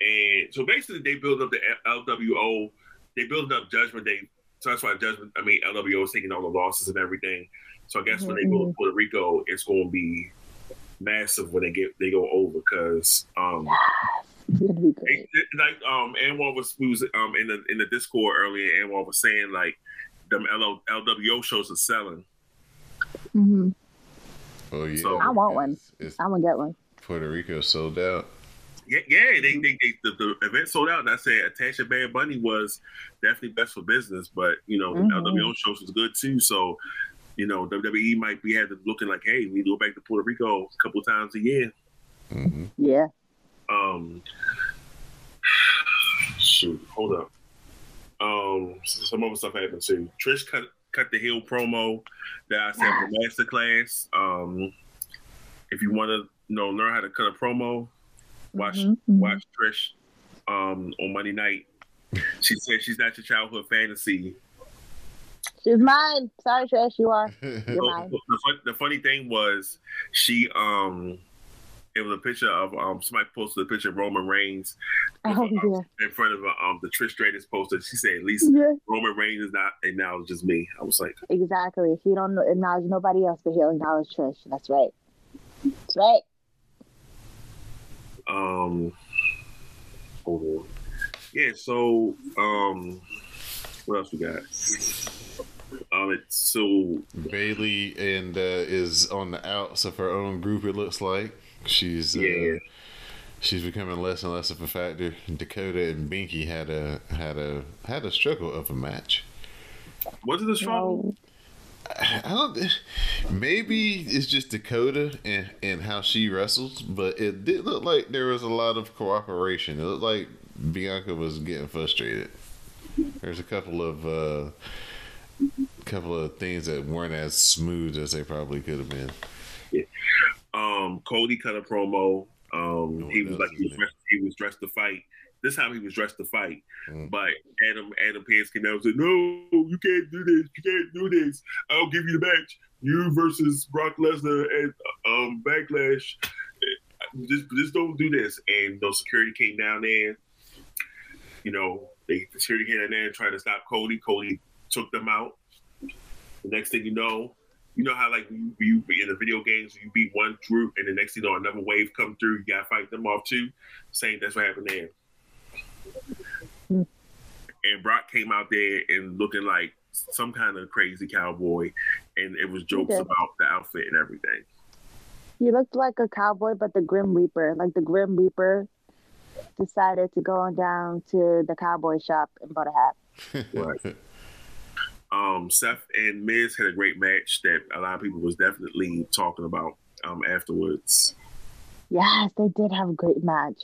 And so basically, they build up the LWO. They build up Judgment Day. So that's why Judgment. I mean, LWO is taking all the losses and everything. So I guess when they go to Puerto Rico, it's going to be massive when they get they go over because um It's be it- it- like um Anwar was we was um in the in the Discord earlier. Anwar was saying like them LO, LWO shows are selling. hmm Oh yeah, So- I want one. It's, it's I'm gonna get one. Puerto Rico sold out. Yeah, yeah, they, they, they the, the event sold out. And I said Atasha Bad Bunny was definitely best for business, but you know Mhm. LWO shows was good too. So you know WWE might be had looking like, hey, we go back to Puerto Rico a couple times a year. hmm Yeah. Um, shoot, hold up. Um, some other stuff happened too. Trish cut cut the heel promo that I said for masterclass. Um, if you want to you know learn how to cut a promo, watch Mhm, mhm. watch Trish um, on Monday night. She said she's not your childhood fantasy. She's mine. Sorry, Trish, you are. You're So, mine. the, the funny thing was she um it was a picture of um somebody posted a picture of Roman Reigns Oh yeah. in front of um the Trish Stratus poster. She said at least Yeah. Roman Reigns is not acknowledged acknowledges me. I was like, Exactly. He don't acknowledge nobody else, but he'll acknowledge Trish. That's right. That's right. um hold on. Yeah, so um what else we got? Um it's so Bayley and uh, is on the outs of her own group. It looks like she's uh, Yeah. she's becoming less and less of a factor. Dakota and Binky had a had a had a struggle of a match. was it a struggle? I don't. Maybe it's just Dakota and and how she wrestles, but it did look like there was a lot of cooperation. It looked like Bianca was getting frustrated. There's a couple of uh, couple of things that weren't as smooth as they probably could have been. Um Cody cut a promo. Um, he was like he was, dressed, he was dressed to fight. This time he was dressed to fight, Mm. but Adam Adam Page came out and said, "No, you can't do this. You can't do this. I'll give you the match. You versus Brock Lesnar and um Backlash. Just just don't do this." And no security came down there. You know, they the security came down there and tried to stop Cody. Cody took them out. The next thing you know, you know how like you, you be in the video games, you beat one group, and the next thing you know, another wave come through. You gotta fight them off too. Same. That's what happened there. And Brock came out there and looking like some kind of crazy cowboy, and it was jokes about the outfit and everything. He looked like a cowboy, but the Grim Reaper, like the Grim Reaper, decided to go on down to the cowboy shop and bought a hat. Right. Um, Seth and Miz had a great match that a lot of people was definitely talking about um, afterwards. Yes, they did have a great match.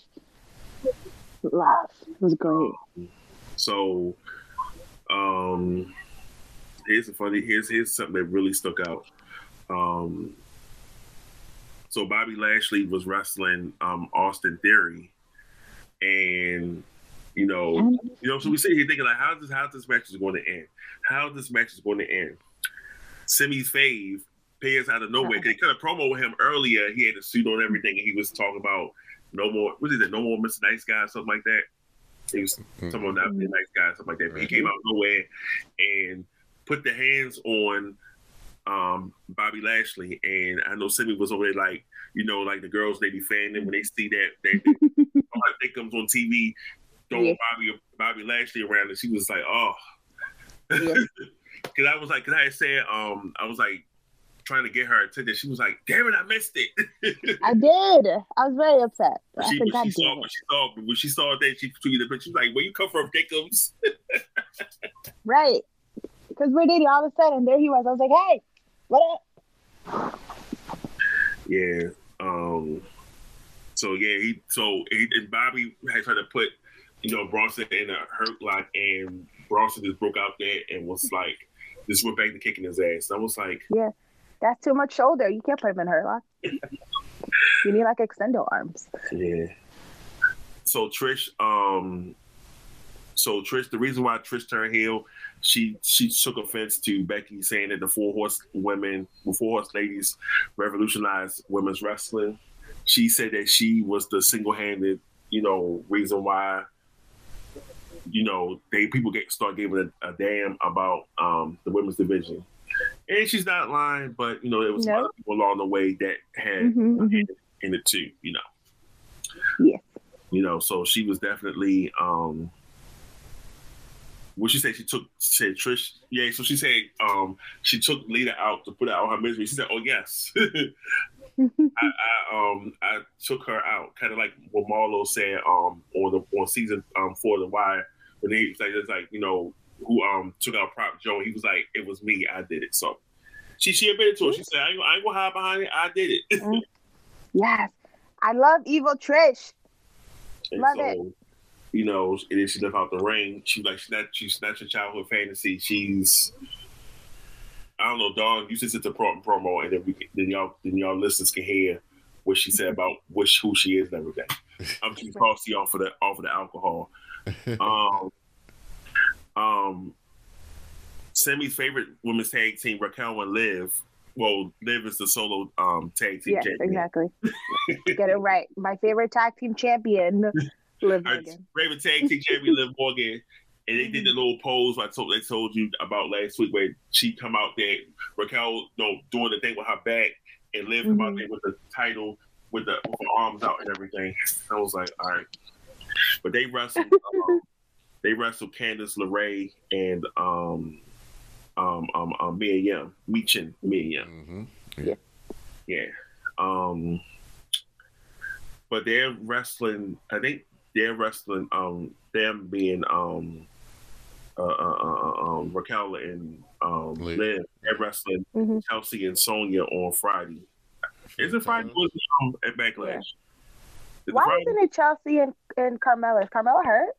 Love. It was great. So, um, here's a funny. Here's here's something that really stuck out. Um, so Bobby Lashley was wrestling um, Austin Theory, and you know, And you know, so we sit here thinking like, how's this how's this match is going to end? How this match is going to end? Simi's fave appears out of nowhere. 'cause They cut a promo with him earlier. He had a suit on everything, and he was talking about no more. What is it? No more Mr. Nice Guy, something like that. He was talking about not being a nice guy, something like that. But he came out of nowhere and put the hands on um, Bobby Lashley, and I know Simi was over there like, you know, like the girls they be fanning when they see that that all I comes on TV throwing Yeah. Bobby Bobby Lashley around, and she was like, oh, Yeah. because I was like, because I said, um, I was like trying to get her attention. She was like, damn it, I missed it. I did. I was very upset. I she, said, when she saw damn when it. she saw when she saw that she tweeted the picture. She was like, "Where you come from, Jacobs?" Right. Because we're dating all of a sudden. There he was. I was like, hey, what up? Yeah. Um. So yeah, he so he, and Bobby had tried to put you know Bronson in a hurt lock, and Bronson just broke out there and was like, just went back to kicking his ass. I was like, yeah, That's too much shoulder. You can't put him in hurt lock. you need like extendo arms. yeah. So Trish, um, so Trish, the reason why Trish turned heel, she she took offense to Becky saying that the four horse women, the four horse ladies, revolutionized women's wrestling. She said that she was the single handed, you know, reason why, you know, they people get start giving a, a damn about um, the women's division. And she's not lying, but you know, there was a lot of people along the way that had hmm hmm in it too, you know. Yes. You know, so she was definitely um what she said she took said Trish yeah, so she said um she took Lita out to put out her misery. She said, Oh yes. I, I um I took her out, kind of like what Marlo said um on the on season um four of the wire when he was like it's like, you know, who um took out Prop Joe, he was like, It was me, I did it. So she she admitted to it. She said, I ain't, I ain't gonna hide behind it, I did it. Yes. I love evil Trish. And Love so, it. You know, and then she left out the ring. She like she not she's not your childhood fantasy. She's I don't know, dog. You just sit the pro- promo, and then we then y'all then y'all listeners can hear what she said about which who she is and everything. I'm too frosty off of the off of the alcohol. Um, um, Sammy's favorite women's tag team, Raquel and Liv. Well, Liv is the solo um tag team Yes, champion. exactly. Get it right. My favorite tag team champion, Liv Our Morgan. Raven Tag Team Champion Liv Morgan, and they did the little pose I told they told you about last week where she come out there, Raquel, you know, doing the thing with her back, and Liv come out Mhm. there with the title with the with her arms out and everything. I was like, all right, but they wrestled. um, they wrestled Candice LeRae and um um um, um Mia Yim, Michin Mia Yim. hmm Yeah. Um but they're wrestling I think they're wrestling um them being um uh, uh, uh um Raquel and um Liv. Liv, they're wrestling Mhm. Chelsea and Sonya on Friday. Is it Friday or is um, at Backlash? Is it Why Friday? isn't it Chelsea and, and Carmella? Is Carmella hurt?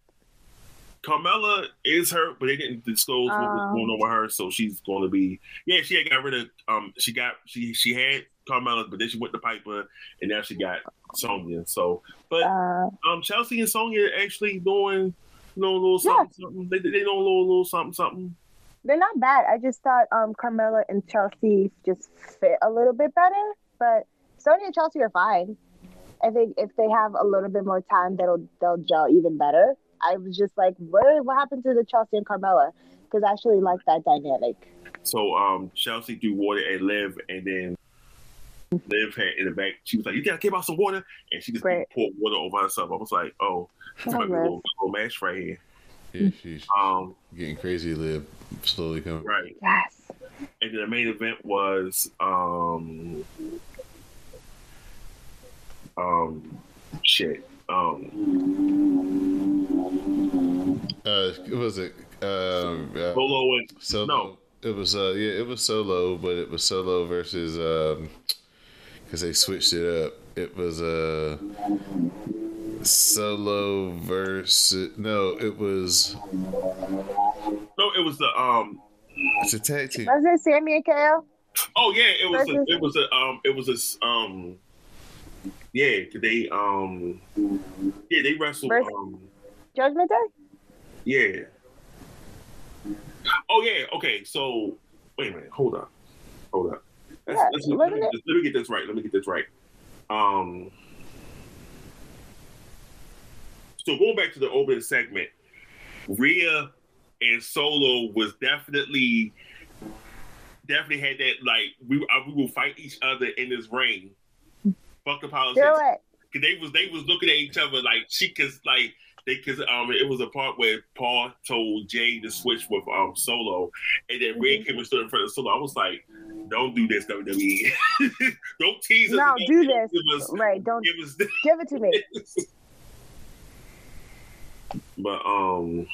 Carmella is hurt, but they didn't disclose what was Um. going on with her, so she's going to be. Yeah, she had got rid of. Um, she got she she had Carmella, but then she went to Piper, and now she got Sonya. So, but Uh, um, Chelsea and Sonya actually doing, you know, a little Yeah. something, something. They they doing a little little something, something. they're not bad. I just thought um Carmella and Chelsea just fit a little bit better, but Sonya and Chelsea are fine. I think if they have a little bit more time, they'll they'll gel even better. I was just like, what what happened to the Chelsea and Carmella? Because I actually like that dynamic. So um, Chelsea threw water at Liv, and then Liv had in the back. She was like, "You gotta give out some water," and she just Right. poured water over herself. I was like, "Oh, this might be a little, little match right here." Yeah, she's Um, getting crazy. Liv slowly coming. right. Yes. And then the main event was um, um, shit. Um, Uh, what was it? Um, uh, Solo and Solo. No. It was uh yeah, it was solo, but it was solo versus um because they switched it up. It was uh solo versus no, it was no, it was the um. it's a tag team. Was it Sami and KO? Oh yeah, it was. A, it was a. Um. It was a. s- Um. Yeah, they um. Yeah, they wrestled. Versus- Um. Judgment Day? Yeah. Oh yeah. Okay. So wait a minute. Hold up. Hold up. Let's, Yeah, let's, let, me, let me get this right. Let me get this right. Um. So going back to the opening segment, Rhea and Solo was definitely, definitely had that like we uh, we will fight each other in this ring. Fuck the politics. Do it. Cause they was they was looking at each other like she cause like they cause um it was a part where Paul told Jey to switch with um Solo, and then Red came and stood in front of Solo. I was like, don't do this WWE. don't tease us. No, do this. Us, Right. Don't give us give it to me. but um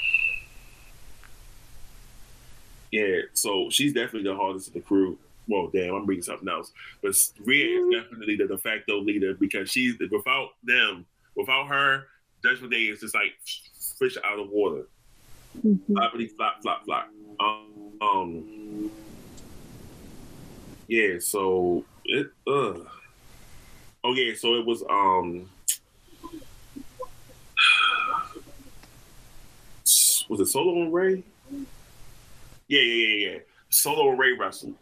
yeah, so she's definitely the hardest of the crew. Well, damn, I'm reading something else. But Rhea is definitely the de facto leader because she's without them, without her, Judgment Day is just like fish out of water. Mhm. Floppity flop flop flop. Um, um yeah, so it uh oh yeah, so it was um was it Solo and Ray? Yeah, yeah, yeah, yeah. Solo and Ray wrestled.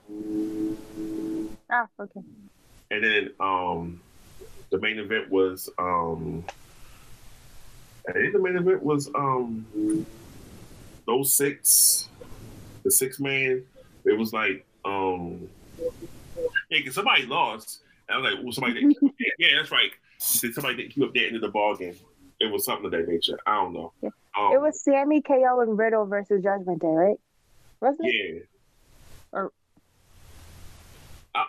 Ah, okay. And then um the main event was um I think the main event was um those six the six man. It was like um yeah, somebody lost. And I was like well somebody didn't keep up yeah that's right. Did somebody didn't keep up that end of the ball game it was something of that nature. I don't know. Um, It was Sami, KO, and Riddle versus Judgment Day, right? Wasn't it? yeah. Or- I,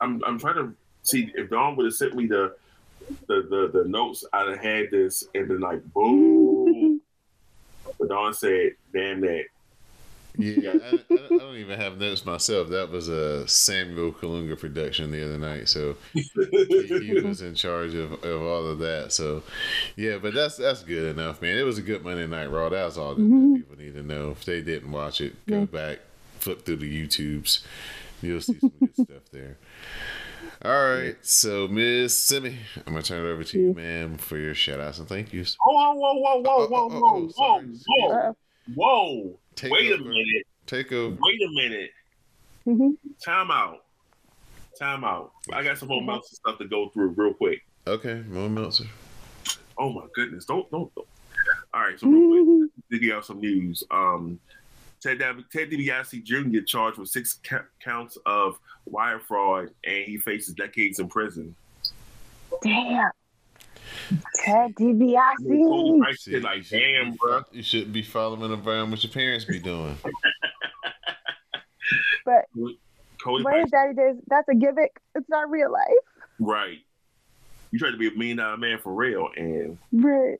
I'm I'm trying to see if Don would have sent me the the, the the notes I'd have had this and been like boom but Don said damn that Yeah, I, I, I don't even have notes myself. That was a Samuel Kalunga production the other night, so he, he was in charge of, of all of that. So, yeah, but that's that's good enough, man. It was a good Monday Night Raw. That's all that mm-hmm. people need to know. If they didn't watch it, go back, flip through the YouTubes. You'll see some good stuff there. All right, so Miss Simi, I'm gonna turn it over to you, ma'am, for your shout outs and thank yous. whoa whoa whoa whoa whoa whoa oh, whoa whoa whoa Take wait a minute Take over. wait a minute Mhm. time out time out I got some more mounts stuff to go through real quick Okay, Mo Meltzer. oh my goodness don't don't, don't. all right so real quick to give out some news. Um, Ted, Dab- Ted DiBiase Jr. charged with six ca- counts of wire fraud, and he faces decades in prison. Damn. Ted Cody DiBiase. Price said, like, you shouldn't damn, be bro. fo- You shouldn't be following around what your parents be doing. But Cody what Price, that? That's a gimmick. It's not real life. right? You tried to be a million dollar man for real, and Right.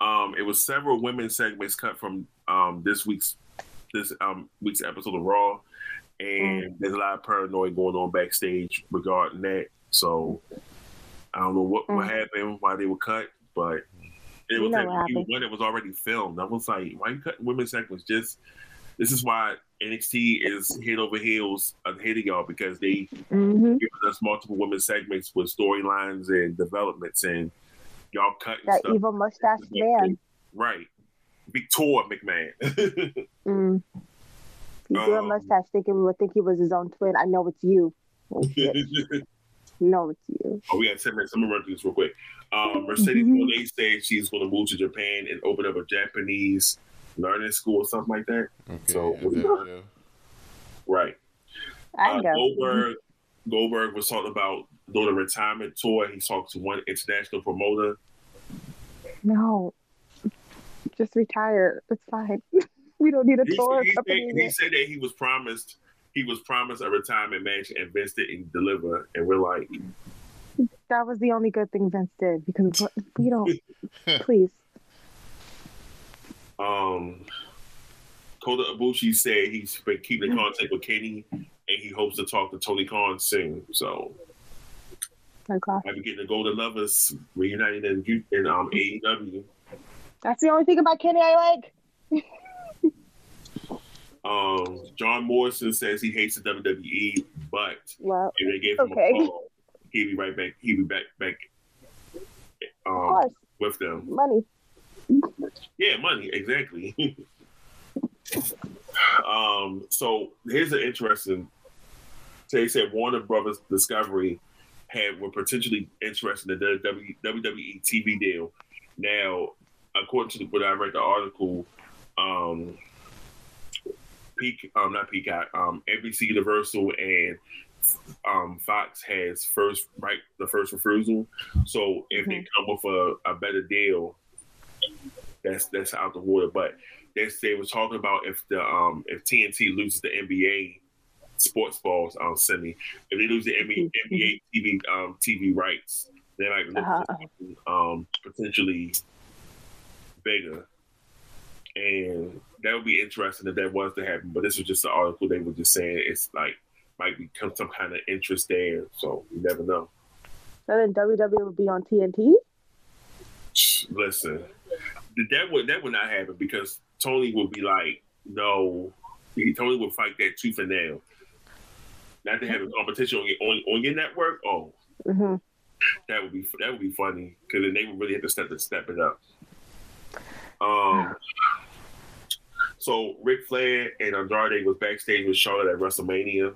um, it was several women segments cut from um this week's this um week's episode of Raw, and there's a lot of paranoia going on backstage regarding that. So I don't know what what Mm. happened, why they were cut, but It You was like, what it was one that was already filmed. I was like, why you cutting women's segments? Just this is why NXT is head over heels ahead of y'all because they hmm giving us multiple women's segments with storylines and developments, and y'all cutting That stuff. evil mustache man. Right. Victor McMahon. Mm. You do a Um, mustache thinking we would think he was his own twin. I know it's you. No, it's you. oh, we got 10 minutes. I'm going to run through this real quick. Um, Mercedes. Moné said she's going to move to Japan and open up a Japanese learning school or something like that. Okay, So, and then, uh, Right. I Uh, go. Goldberg, Goldberg was talking about doing a retirement tour. He talked to one international promoter. No. Just retire. It's fine. we don't need a He, tour he said, he said that he was promised he was promised a retirement match and Vince didn't deliver. And we're like, That was the only good thing Vince did because we don't. please. um, Kota Ibushi said he's been keeping in contact with Kenny and he hopes to talk to Tony Khan soon. So I'll be getting the Golden Lovers reunited in, in um, AEW. That's the only thing about Kenny I like. Um, John Morrison says he hates the WWE, but Well, if they gave him Okay. a call, he'd be right back. He'd be back back of um, course, with them. money. Yeah, money exactly. um, so here's an interesting. So they said Warner Brothers Discovery had were potentially interested in the WWE TV deal. Now, according to what I read the article, um, Peak, um, not Peacock, um, NBC Universal and um, Fox has first right the first refusal. So if they come with a, a better deal, that's that's out the water. But they they were talking about if the um if TNT loses the NBA sports balls on Sunday, if they lose the NBA, NBA TV um TV rights, they might look Uh-huh. um potentially bigger. And that would be interesting if that was to happen. But this was just an article they were just saying it's like might become some kind of interest there. So you never know. So then WWE would be on TNT. Listen, that would that would not happen because Tony would be like, no, Tony would fight that tooth and nail. Not to have a competition on your on, on your network. Oh, hmm that would be that would be funny because then they would really have to step to step it up. Um. So Ric Flair and Andrade was backstage with Charlotte at WrestleMania.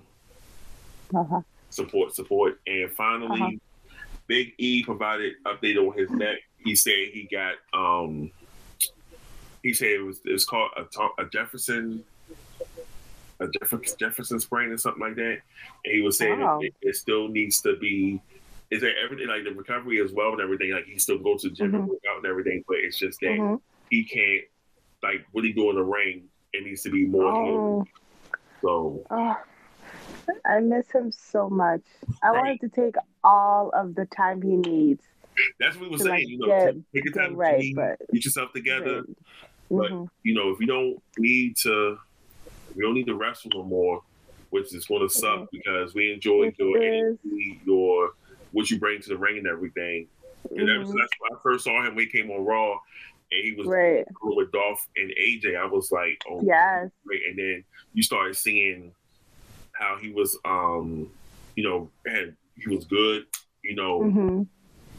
Uh-huh. support, support. And finally, Uh-huh. Big E provided update on his neck. He said he got um he said it was it's called a, a Jefferson a Jeff- Jefferson sprain or something like that. And he was saying Wow. it, it still needs to be is there everything like the recovery as well and everything like he still goes to the gym and Mhm. work out and everything, but it's just that Mhm. He can't like what he do in the ring. It needs to be more. Oh, So oh, I miss him so much. I want Right. him to take all of the time he needs. that's what he was To, saying. like, you know, get- take, your time right, but- get yourself together. But Mhm. you know, if you don't need to, we don't need to wrestle no more, which is going to suck Mhm. because we enjoy It your energy, your what you bring to the ring and everything. And ever Mhm. since that's when I first saw him when he came on Raw, and he was Right. with Dolph and AJ. I was like, oh, Yes. great. And then you started seeing how he was, um, you know, had he was good. You know, hmm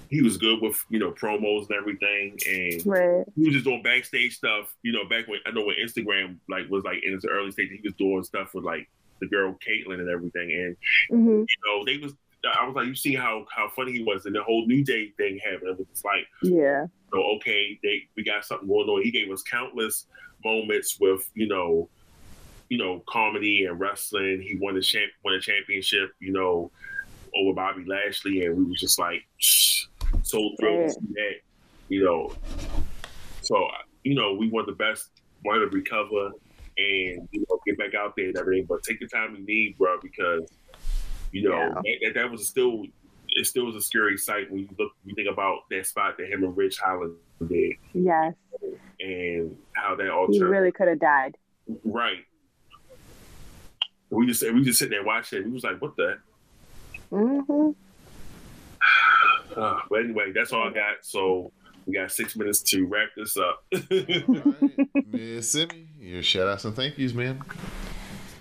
he was good with you know promos and everything, and Right. he was just doing backstage stuff. You know, back when I know when Instagram like was like in its early stage, he was doing stuff with like the girl Caitlyn and everything. And hmm you know, they was I was like, you see how how funny he was, and the whole New Day thing happened. It was just like, Yeah. So okay, they we got something going on. He gave us countless moments with you know, you know, comedy and wrestling. He won the champ, won a championship. You know, over Bobby Lashley, and we was just like so thrilled to see that. You know, so you know, we want the best, want to recover and you know get back out there and everything. But take the time you need, bro, because you know Yeah. that, that, that was still it still was a scary sight when you look you think about that spot that him and Ridge Holland did Yes. and how that all He turned really could have died. right. We just said we just sitting there watching. it. We was like, "What the?" hmm Uh, but anyway, that's all I got. So We got six minutes to wrap this up. All right, Miss Simi, your shout outs and thank yous, man.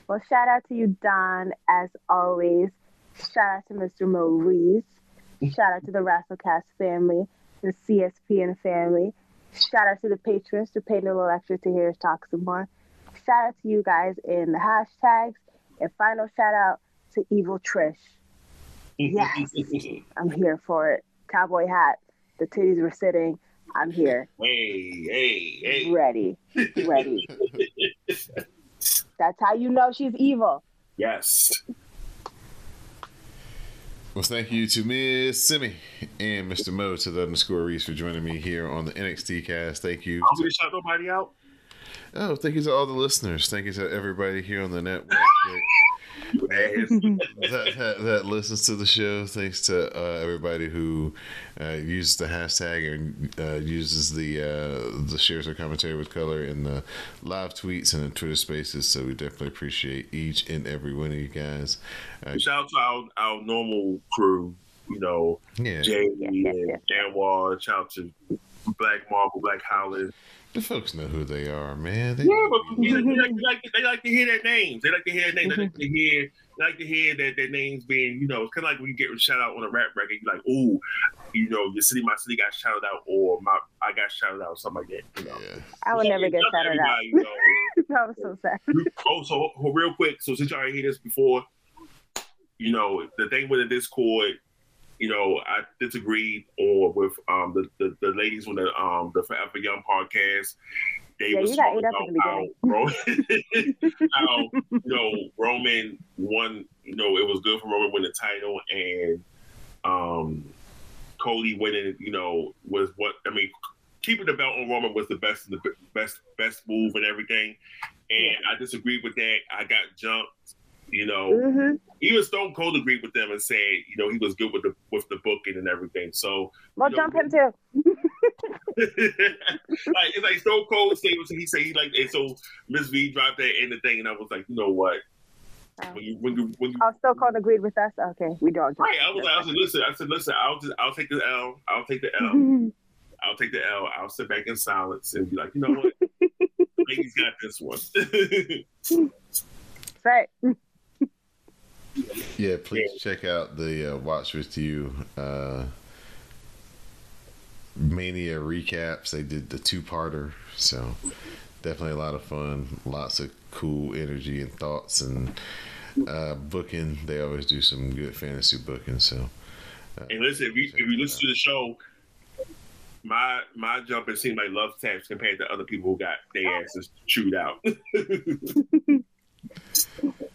Well, shout out to you, Don, as always. Shout out to Mr. Maurice. Shout out to the Rasslecast family, the CSPN family. Shout out to the patrons to pay a little extra to hear us talk some more. Shout out to you guys in the hashtags. And final shout out to Evil Trish. Yes, I'm here for it. Cowboy hat. The titties were sitting. I'm here. hey, hey, hey. Ready. Ready. That's how you know she's evil. Yes. Well, thank you to Miss Simi and Mr. Mo to the underscore Rease for joining me here on the NXT cast. Thank you. I'm gonna shout nobody out. Oh, thank you to all the listeners. Thank you to everybody here on the network. that, that, that listens to the show. Thanks to uh, everybody who uh, uses the hashtag and uh, uses the uh, the shares or commentary with color in the live tweets and the Twitter Spaces. So we definitely appreciate each and every one of you guys. Uh, Shout out to our, our normal crew, you know, yeah, Jamie Yes, yes, and yes. Anwar. Shout out to Black Marble, Black Howland. the folks know who they are, man. They, Yeah, but they like, they, like, they, like, they like to hear their names. They like to hear their names. They like to hear, they like to hear that their names being, you know, it's kind of like when you get a shout out on a rap record. You're like, oh, you know, your city, my city got shouted out, or my I got shouted out, or something like that. You know, yeah. I would never get shouted out. Everybody, You know, that was so sad. oh, so oh, real quick, so since y'all ain't hear this before, you know, the thing with the Discord, you know, I disagreed or with um the, the, the ladies on the um the Forever Young podcast. They Yeah, was talking ate up in the about how, how you know Roman won. You know, it was good for Roman win the title, and um Cody winning. You know, was what I mean. Keeping the belt on Roman was the best, the best, best move and everything. And I disagreed with that. I got jumped. You know, hmm even Stone Cold agreed with them and said, you know, he was good with the with the booking and everything. So, Well, you know, jump him too. like it's like Stone Cold said, he said he like, and so Miss V dropped that in the thing, and I was like, you know what? Oh. When you when you when you Oh, still called agreed with us. Okay, we don't. right, I was like, I said, listen, I said, listen, I'll just I'll take the L, I'll take the L, I'll take the L, I'll sit back in silence and be like, you know what? Ladies got this one. right. Yeah, please check out the uh, Watch With You uh, Mania recaps. They did the two parter, so definitely a lot of fun. Lots of cool energy and thoughts and uh, booking. They always do some good fantasy booking. So, uh, And listen, if you, if you listen to the show, my my jumping seemed like love taps compared to other people who got their asses chewed out.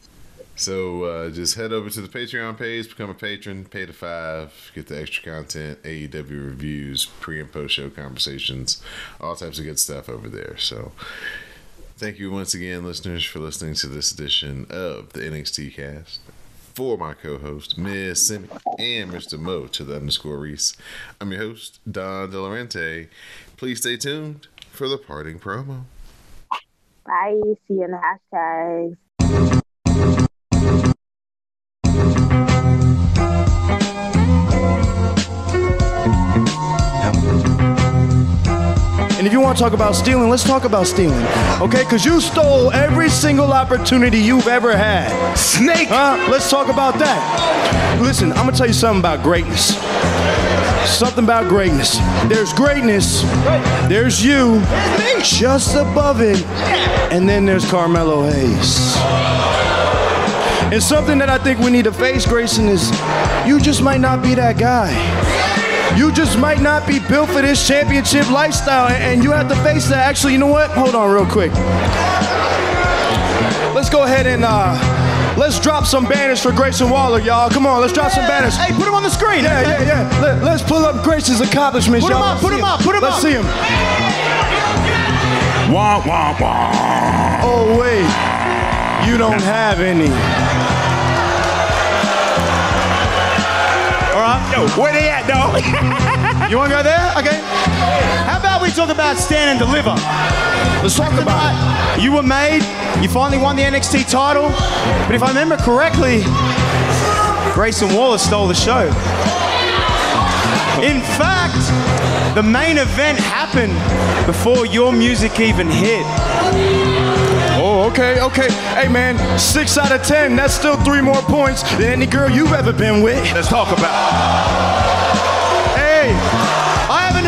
so uh, just head over to the Patreon page, become a patron, pay the five, get the extra content, AEW reviews, pre and post show conversations, all types of good stuff over there. So. Thank you once again, listeners, for listening to this edition of the NXT cast. For my co host, Miss Simi, and Mr. Mo to the underscore Rease, I'm your host, Don Delarente. Please stay tuned for the parting promo. Bye. See you in the hashtags. And if you want to talk about stealing, let's talk about stealing. Okay? Because you stole every single opportunity you've ever had. Snake! Huh? Let's talk about that. Listen, I'm going to tell you something about greatness. Something about greatness. There's greatness. There's you. Just above it. And then there's Carmelo Hayes. And something that I think we need to face, Grayson, is you just might not be that guy. You just might not be built for this championship lifestyle, and- and you have to face that. Actually, you know what? Hold on, real quick. Let's go ahead and uh, let's drop some banners for Grayson Waller, y'all. Come on, let's drop some banners. Hey, put them on the screen. Yeah, yeah, yeah. Let, us pull up Grayson's accomplishments, Put 'em y'all. up, put 'em up, put 'em let's up. see him. Wah, wah, wah. Oh wait, you don't have any. Where they at, though? You want to go there? Okay. How about we talk about stand and deliver? Let's talk about it. You were made. You finally won the NXT title. But if I remember correctly, Grayson Waller stole the show. In fact, The main event happened before your music even hit. Oh, okay, okay. Hey, man, six out of ten. That's still three more points than any girl you've ever been with. Let's talk about. Hey, I have an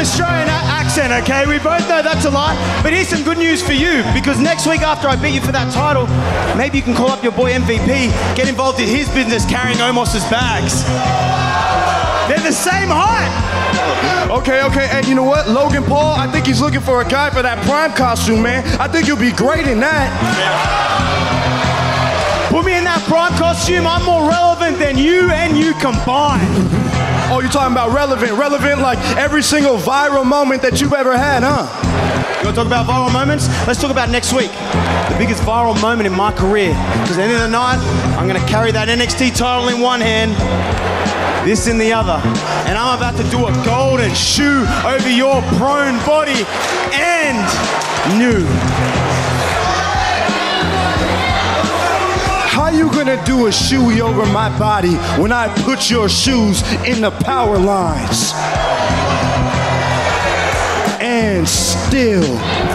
Australian accent, okay? We both know that's a lie. But here's some good news for you because next week after I beat you for that title, maybe you can call up your boy MVP, get involved in his business carrying Omos's bags. They're the same height. Okay, okay. And you know what? Logan Paul, I think he's looking for a guy for that prime costume, man. I think you'll be great in that. Put me in that prime costume, I'm more relevant than you and you combined. Oh, you're talking about relevant. Relevant like every single viral moment that you've ever had, huh? You want to talk about viral moments? Let's talk about next week. The biggest viral moment in my career. Because at the end of the night, I'm going to carry that NXT title in one hand, this in the other. And I'm about to do a golden shoe over your prone body and new. Gonna do a shoey over my body when I put your shoes in the power lines? And still.